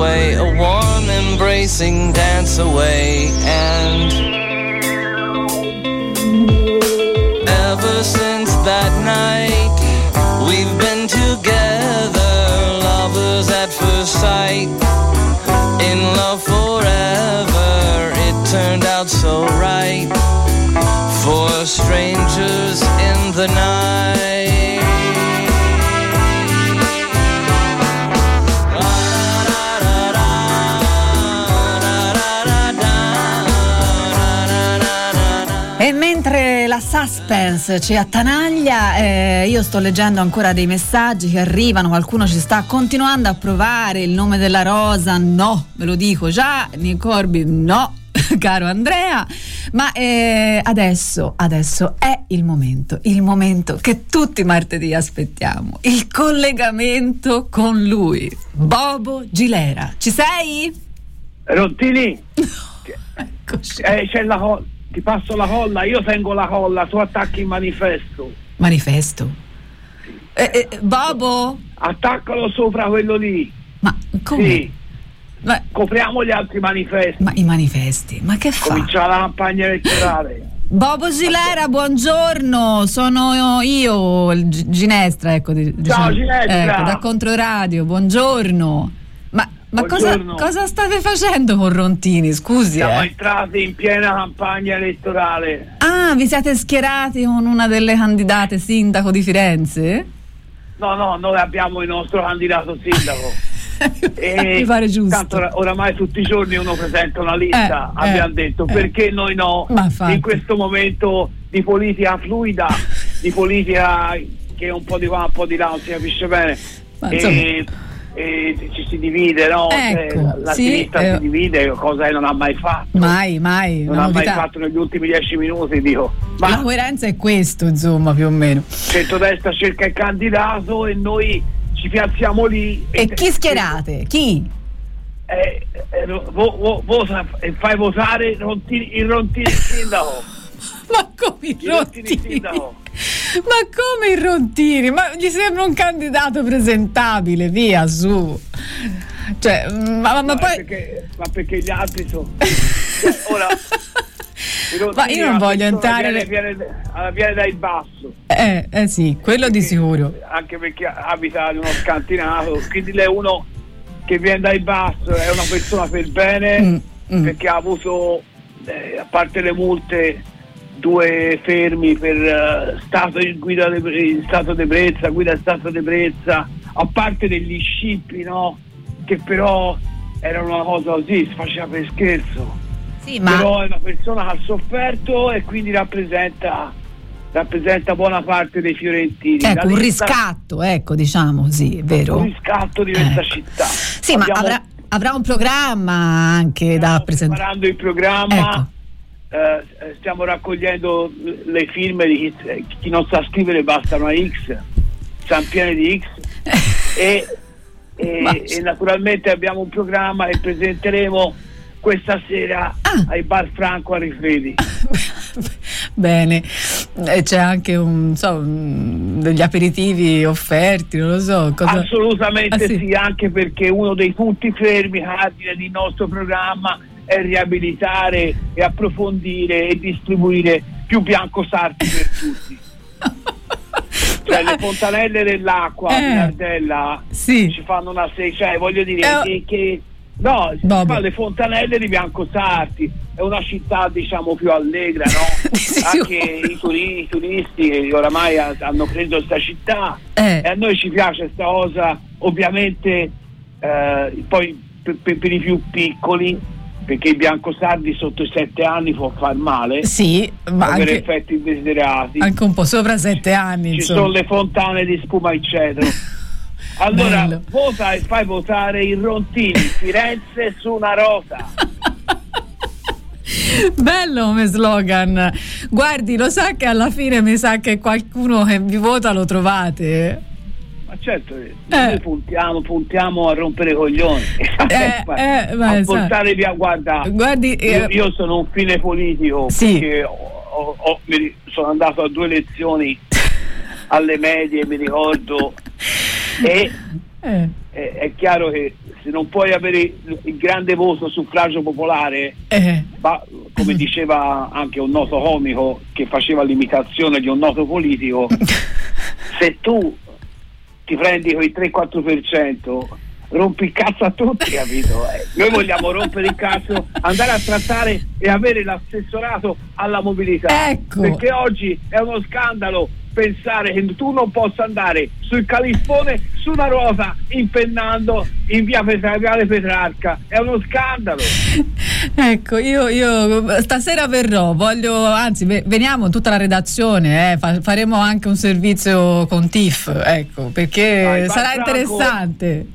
Away, a warm embracing dance away, and suspense ci attanaglia, eh, io sto leggendo ancora dei messaggi che arrivano, qualcuno ci sta continuando a provare il nome della rosa, no, ve lo dico già, Nick Corby, no, caro Andrea, ma eh, adesso, adesso è il momento, il momento che tutti martedì aspettiamo, il collegamento con lui, Bobo Gilera, ci sei? Rottini, eh, c'è la colla, ti passo la colla, io tengo la colla, tu attacchi il manifesto. Manifesto. Eh, eh, Bobo? Attaccalo sopra quello lì. Ma come? Sì. Copriamo gli altri manifesti. Ma i manifesti, ma che fa? Comincia la campagna elettorale. Bobo Gilera, buongiorno, sono io, Ginestra, ecco. di- diciamo- Ginestra. Ecco, da Controradio, buongiorno. Ma, cosa, cosa state facendo con Rontini, scusi? Siamo eh? entrati in piena campagna elettorale. Ah, vi siete schierati con una delle candidate sindaco di Firenze? No, no, noi abbiamo il nostro candidato sindaco. Mi pare giusto. Tanto ora- oramai tutti i giorni uno presenta una lista, Eh, abbiamo eh, detto, eh. perché noi no? In questo momento di politica fluida, di politica che un po' di qua, un po' di là, non si capisce bene. Ma e ci si divide, no? Cioè, Ecco, la la sì, sinistra eh. si divide, cosa che non ha mai fatto. Mai, mai. non ha mai fatto negli ultimi dieci minuti, dico. Ma La coerenza è questo, insomma, più o meno. centrodestra cerca il candidato e noi ci piazziamo lì E chi schierate? Chi? eh, eh, vo- vo- vota e fai votare Rontini- il Rontini sindaco Ma come il Rontini sindaco Ma come il Rontini? Ma gli sembra un candidato presentabile, via, su. Cioè, mm, ma, ma è poi... perché, ma perché gli altri sono Cioè, ora Ma io non voglio entrare- viene, viene, viene dal basso Eh, eh sì, quello di sicuro. anche perché abita in uno scantinato quindi lei è uno che viene dal basso è una persona per bene Mm, perché ha avuto eh, a parte le multe due fermi per eh, stato in guida de, in stato d'ebbrezza guida in stato d'ebbrezza a parte degli scippi no che però erano una cosa così si faceva per scherzo Sì, ma- però è una persona che ha sofferto e quindi rappresenta rappresenta buona parte dei fiorentini Ecco, un riscatto, ecco, diciamo così, è vero? un riscatto di questa città Sì, ma Abbiamo- avrà, avrà un programma anche da presentare. preparando il programma Ecco. Eh, stiamo raccogliendo le firme di chi, eh, chi non sa scrivere basta una X siamo pieni di X e, e- e naturalmente abbiamo un programma e presenteremo questa sera Ah. ai bar Franco a Rifredi Bene, E c'è anche un, so, degli aperitivi offerti, non lo so. Cosa... assolutamente Ah, sì. sì. anche perché uno dei punti fermi cardine del nostro programma è riabilitare e approfondire e distribuire più biancosarti per tutti cioè le fontanelle dell'acqua Eh. di Nardella Sì. ci fanno una se- cioè voglio dire Eh, che, che- no, le fontanelle di Biancosarti è una città diciamo più allegra no? anche i, turi- i turisti oramai ha- hanno preso questa città Eh. e a noi ci piace questa cosa ovviamente eh, poi per, per- per i più piccoli perché i biancosardi sotto i sette anni può far male Sì, ma anche, effetti indesiderati anche un po' sopra sette anni, ci insomma. sono le fontane di spuma cedro allora Bello. vota e fai votare il Rontini Firenze su una rosa Bello come slogan. Guardi, lo sa che alla fine mi sa che qualcuno che vi vota lo trovate. Ma certo eh, noi puntiamo, puntiamo a rompere i coglioni. Eh, ma a sa- portare via guarda Guardi, io, eh, io sono un fine politico Sì. perché ho- ho- sono andato a due lezioni alle medie mi ricordo. E eh, è, è chiaro che se non puoi avere il, il grande voto suffragio popolare eh, ma come diceva anche un noto comico che faceva l'imitazione di un noto politico, se tu ti prendi quei 3-4%, rompi il cazzo a tutti, capito? Eh, Noi vogliamo rompere il cazzo, andare a trattare e avere l'assessorato alla mobilità. Ecco. Perché oggi è uno scandalo pensare che tu non possa andare sul calispone su una ruota impennando in via Petra- Viale Petrarca. È uno scandalo. Ecco, io, io stasera verrò, voglio, anzi, ve- veniamo tutta la redazione, eh, fa- faremo anche un servizio con TIF, ecco, perché Vai, sarà interessante.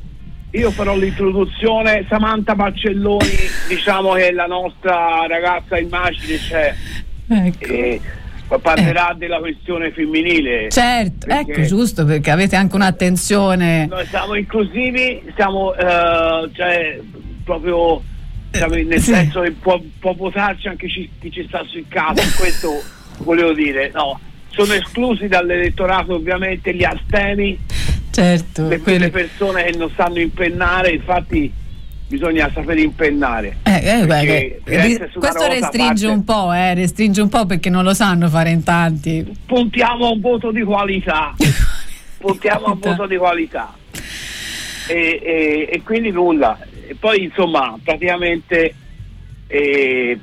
Io farò l'introduzione, Samantha Barcelloni, diciamo che è la nostra ragazza immagine, cioè, Ecco. Parlerà della questione femminile. Certo, ecco, giusto, perché avete anche un'attenzione. Noi siamo inclusivi, siamo eh, cioè, proprio siamo nel sì. senso che può, può votarci anche ci- chi ci sta sul caso, questo volevo dire, no. Sono esclusi dall'elettorato ovviamente gli astemi, Certo, le, quelle- quelle persone che non sanno impennare, infatti bisogna sapere impennare. Eh, eh, beh, che- questo restringe parte- un po', eh, restringe un po' perché non lo sanno fare in tanti. puntiamo a un voto di qualità. puntiamo a un voto di qualità. E, e- e quindi nulla. E poi insomma, praticamente eh,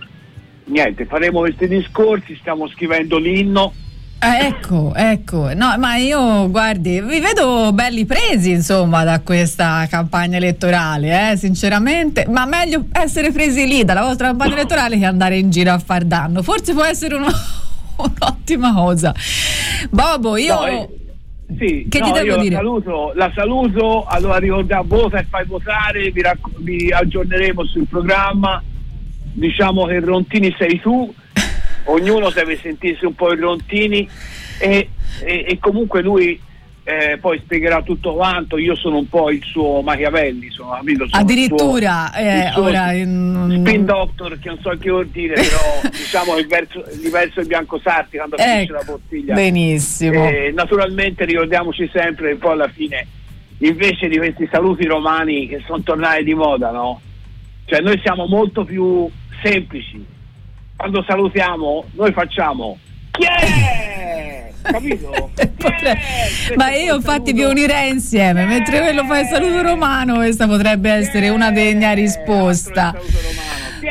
niente, faremo questi discorsi, stiamo scrivendo l'inno. Eh, ecco, ecco, no, ma io guardi, vi vedo belli presi insomma da questa campagna elettorale, eh, sinceramente, ma meglio essere presi lì dalla vostra campagna elettorale che andare in giro a far danno, forse può essere uno- un'ottima cosa. Bobo, io... No, eh, Sì, Che no, ti devo dire? La saluto, la saluto, allora ricorda, vota e fai votare, vi, racc- vi aggiorneremo sul programma, diciamo che Rontini sei tu, ognuno deve sentirsi un po' i Rontini e, e- e comunque lui eh, poi spiegherà tutto quanto, io sono un po' il suo Machiavelli, sono, capito? Sono Addirittura, suo- eh, suo ora... in- Spin doctor che non so che vuol dire però diciamo il verso, il verso il bianco sarti quando finisce Ecco, la bottiglia benissimo. Eh, naturalmente ricordiamoci sempre che poi alla fine invece di questi saluti romani che sono tornati di moda no? cioè noi siamo molto più semplici quando salutiamo noi facciamo è? capito? Ma io infatti vi unirei insieme, mentre quello fa il saluto romano, questa potrebbe essere una degna risposta.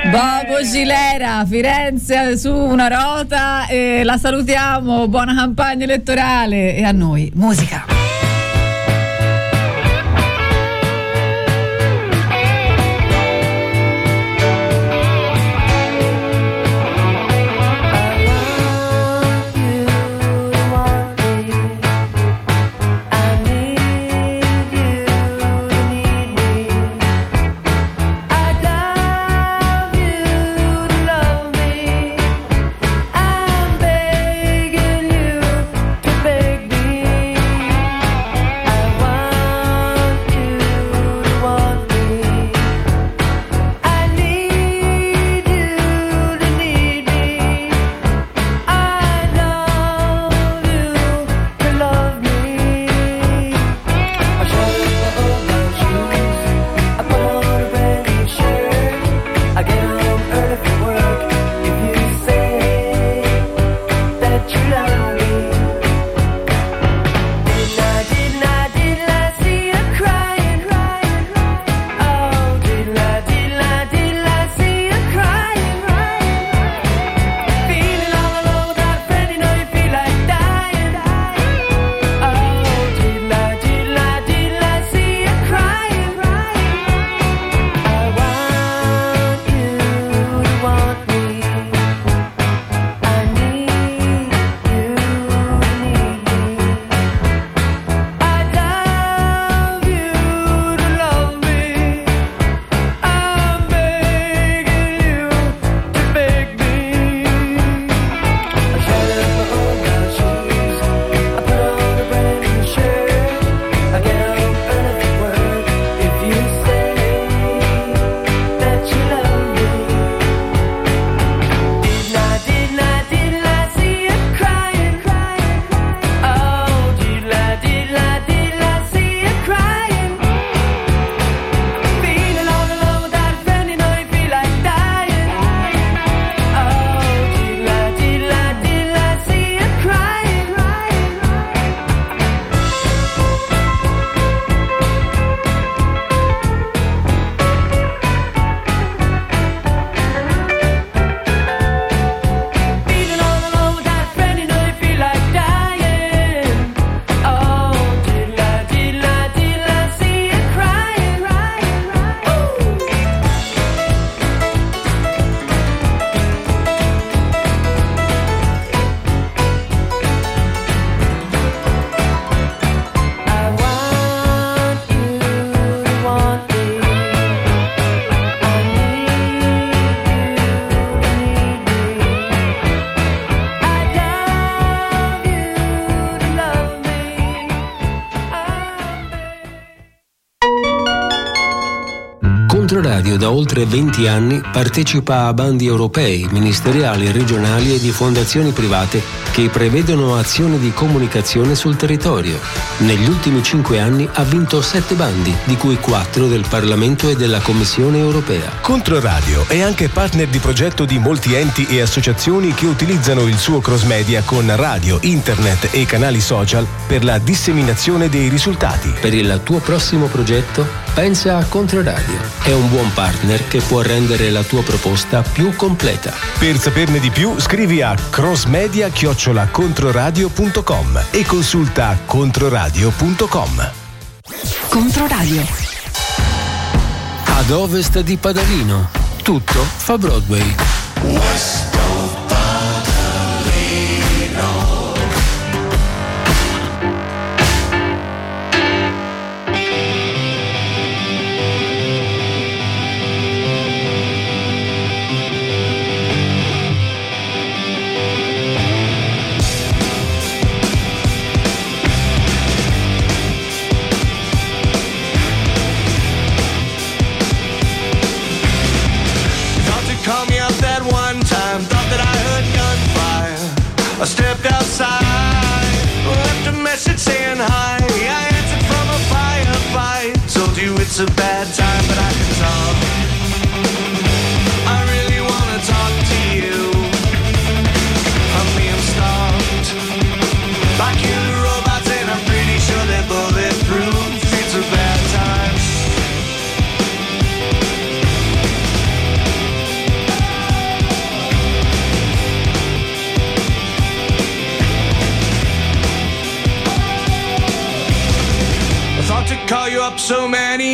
Bobo Gilera, Firenze su una rota, e la salutiamo, buona campagna elettorale e a noi musica. Da oltre 20 anni partecipa a bandi europei, ministeriali, regionali e di fondazioni private che prevedono azioni di comunicazione sul territorio. Negli ultimi 5 anni ha vinto 7 bandi, di cui 4 del Parlamento e della Commissione europea. Controradio è anche partner di progetto di molti enti e associazioni che utilizzano il suo cross media con radio, internet e canali social per la disseminazione dei risultati. Per il tuo prossimo progetto, pensa a Controradio. È un buon partner che può rendere la tua proposta più completa. Per saperne di più, scrivi a crossmedia-controradio.com e consulta controradio.com. Controradio. Ad ovest di Padalino, tutto fa Broadway.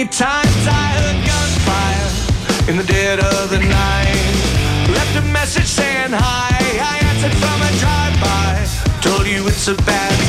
Times I heard gunfire in the dead of the night. Left a message saying hi. I answered from a drive-by. Told you it's a bad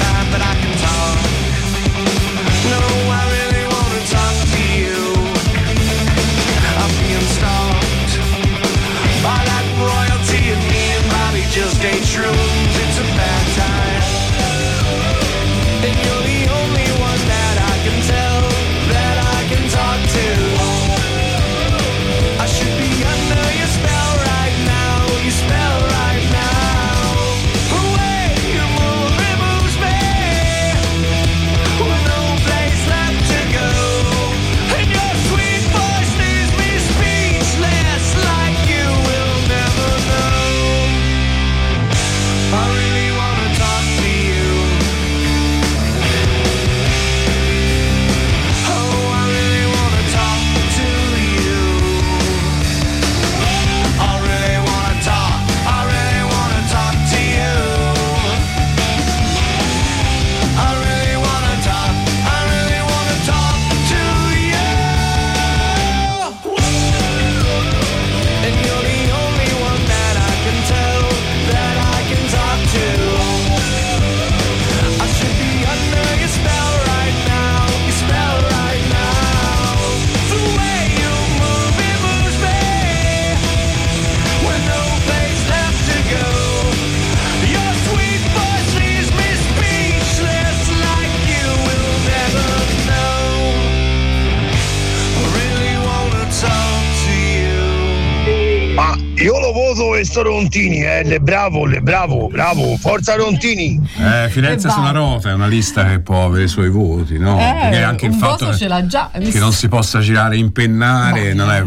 Rontini, eh, le bravo, le bravo, bravo, forza Rontini. Eh, Firenze sulla rota è una lista che può avere i suoi voti, no? Eh, Perché anche il fatto che- hai che non si possa girare impennare non è,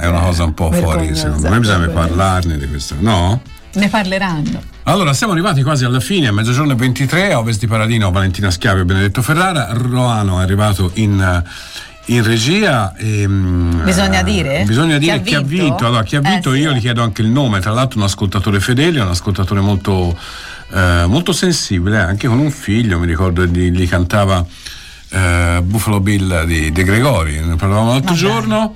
è una cosa un po' fuori, secondo me bisogna parlarne di questo, no? Ne parleranno. Allora, siamo arrivati quasi alla fine, a mezzogiorno e 23, a Ovest di Paradino, Valentina Schiavi e Benedetto Ferrara, Roano è arrivato in, eh, in regia. E, mm, Bisogna eh, dire? Bisogna Chi dire ha chi ha vinto? vinto. Allora, chi ha Eh, vinto sì. io gli chiedo anche il nome, tra l'altro un ascoltatore fedele, un ascoltatore molto, eh, molto sensibile, anche con un figlio, mi ricordo di, gli cantava eh, Buffalo Bill di De Gregori, ne parlavamo l'altro giorno.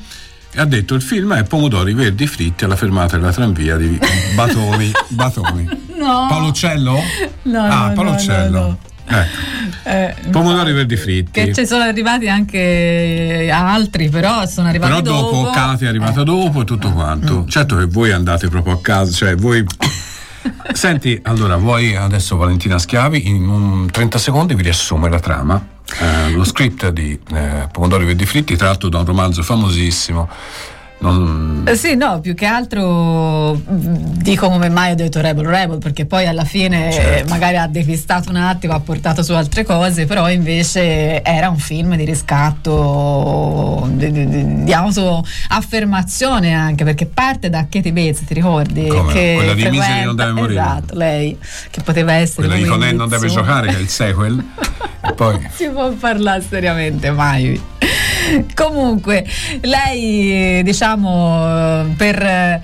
Ha detto il film è Pomodori verdi fritti alla fermata della tranvia di Batoni. Batoni. No. Paolo Uccello? No, ah, no, Paolo no, Uccello. no. Eh, Pomodori verdi fritti. che ci sono arrivati anche altri, però sono arrivati Però dopo, dopo. Cati è arrivata dopo e tutto quanto. Certo che voi andate proprio a casa, cioè voi. Senti, allora, vuoi adesso Valentina Schiavi in un 30 secondi vi riassume la trama, eh, lo script di eh, Pomodori Verdi Fritti, tratto da un romanzo famosissimo Non- Eh, Sì, no, più che altro mh, dico come mai ho detto Rebel Rebel, perché poi alla fine Certo. magari ha depistato un attimo, ha portato su altre cose, però invece era un film di riscatto, di, di- di- autoaffermazione anche, perché parte da Katie Bates, ti ricordi? Come no? che Quella di Misery non deve morire. Esatto, lei che poteva essere Quella di Conan non deve giocare, che è il sequel. poi si può parlare seriamente mai. Comunque, lei, diciamo, per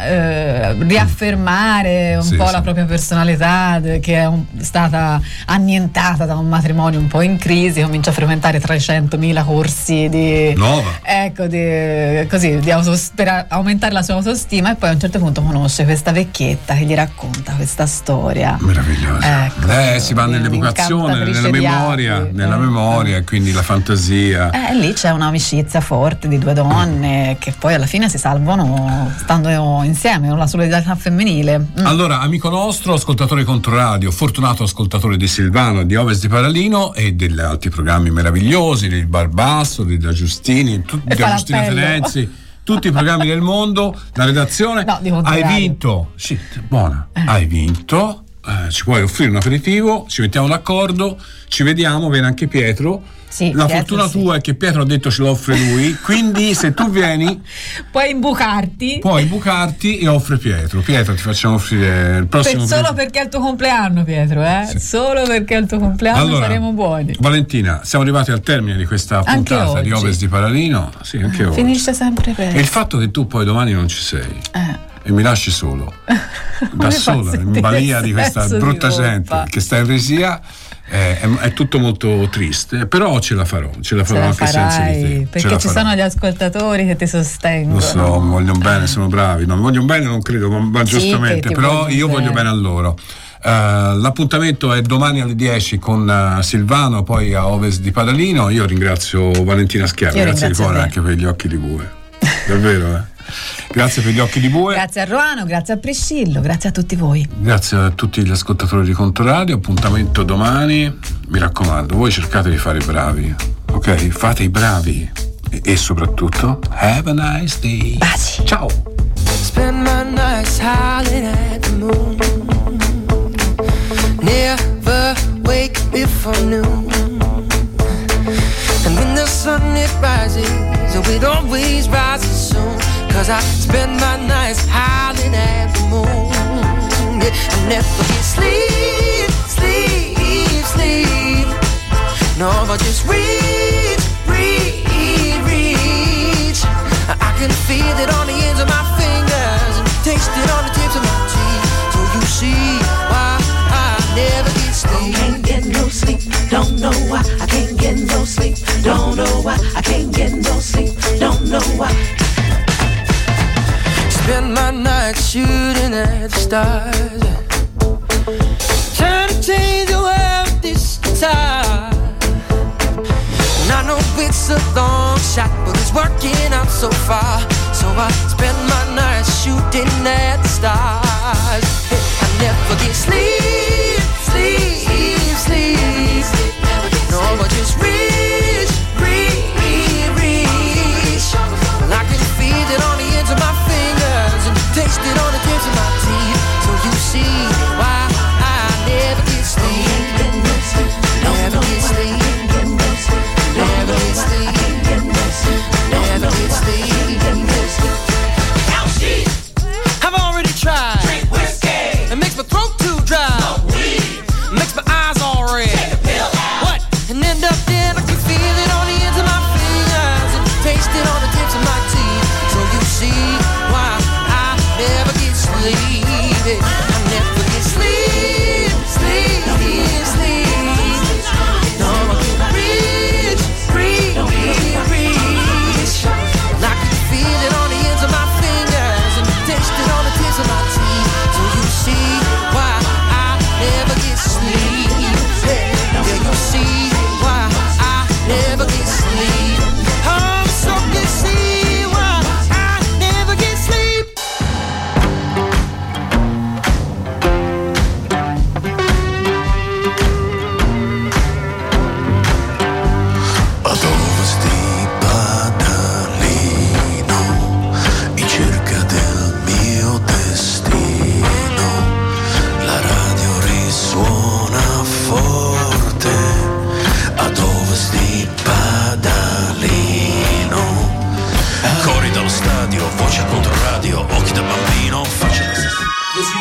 eh, riaffermare un Sì, po' sì. la propria personalità, che è un- stata annientata da un matrimonio un po' in crisi, comincia a frequentare 300.000 corsi di. Ecco, di, così, di autos- per aumentare la sua autostima e poi a un certo punto conosce questa vecchietta che gli racconta questa storia. Meravigliosa. Ecco, Eh, si va nell'evocazione, nella memoria, arti, nella eh. memoria e quindi la fantasia. Eh, lì c'è un'amicizia forte di due donne che poi alla fine si salvano stando insieme, la solidarietà femminile. Mm. Allora, amico nostro, ascoltatore controradio, fortunato ascoltatore di Silvano di Ovest di Paralino e degli altri programmi meravigliosi, del Barbasso, della Giustini, tu- E della Giustina. Ferenzi, tutti i programmi del mondo, la redazione. No, hai vinto, sì, buona, hai vinto, eh, ci puoi offrire un aperitivo, ci mettiamo d'accordo, ci vediamo, viene anche Pietro. La Pietro fortuna sì. tua è che Pietro ha detto ce lo offre lui, quindi se tu vieni Puoi imbucarti puoi bucarti e offre Pietro. Pietro ti facciamo offrire il per- prossimo solo perché è il tuo compleanno, Pietro, eh? Solo perché è il tuo compleanno Allora, saremo buoni. Valentina, siamo arrivati al termine di questa puntata di. Ovest di Paralino. Sì, anche oggi. Finisce sempre E presto. il fatto che tu poi domani non ci sei Eh. e mi lasci solo, da sola, in balia di questa di brutta colpa. gente che sta in resia, eh, è, è tutto molto triste. Però ce la farò, ce la Ce farò la anche senza di farai, te. Perché ci farò. sono gli ascoltatori che ti sostengono. Lo so, mi vogliono bene, sono bravi. Non mi vogliono bene, non credo, ma, Sì, giustamente. Però vogliono io voglio bene. a loro. Eh, l'appuntamento è domani alle 10 con eh, Silvano, poi a Ovest di Padalino. Io ringrazio Valentina Schiavi, grazie di te. anche per gli occhi di bue. Davvero, eh. Grazie per gli occhi di bue. Grazie a Ruano, grazie a Priscillo, grazie a tutti voi. Grazie a tutti gli ascoltatori di Controradio. Appuntamento domani. Mi raccomando, voi cercate di fare i bravi, ok? Fate i bravi e, e soprattutto have a nice day. Ciao. Spend my nights howling at the moon. Never wake before noon. And when the sun it rises, it always rises. Cause I spend my nights howling at the moon. Yeah, I never get sleep, sleep, sleep. No, I just reach, reach, reach. I can feel it on the ends of my fingers and taste it on the tips of my teeth. So you see why I never get sleep. Can't get no sleep, don't know why. I can't get no sleep, don't know why. I can't get no sleep, don't know why. Spend my nights shooting at the stars. Trying to change the world this time. And I know it's a long shot, but it's working out so far. So I spend my nights shooting at the stars. I never get sleep, sleep, sleep. No, I just reach, reach, fingers and taste it on the tips of my teeth. So you see why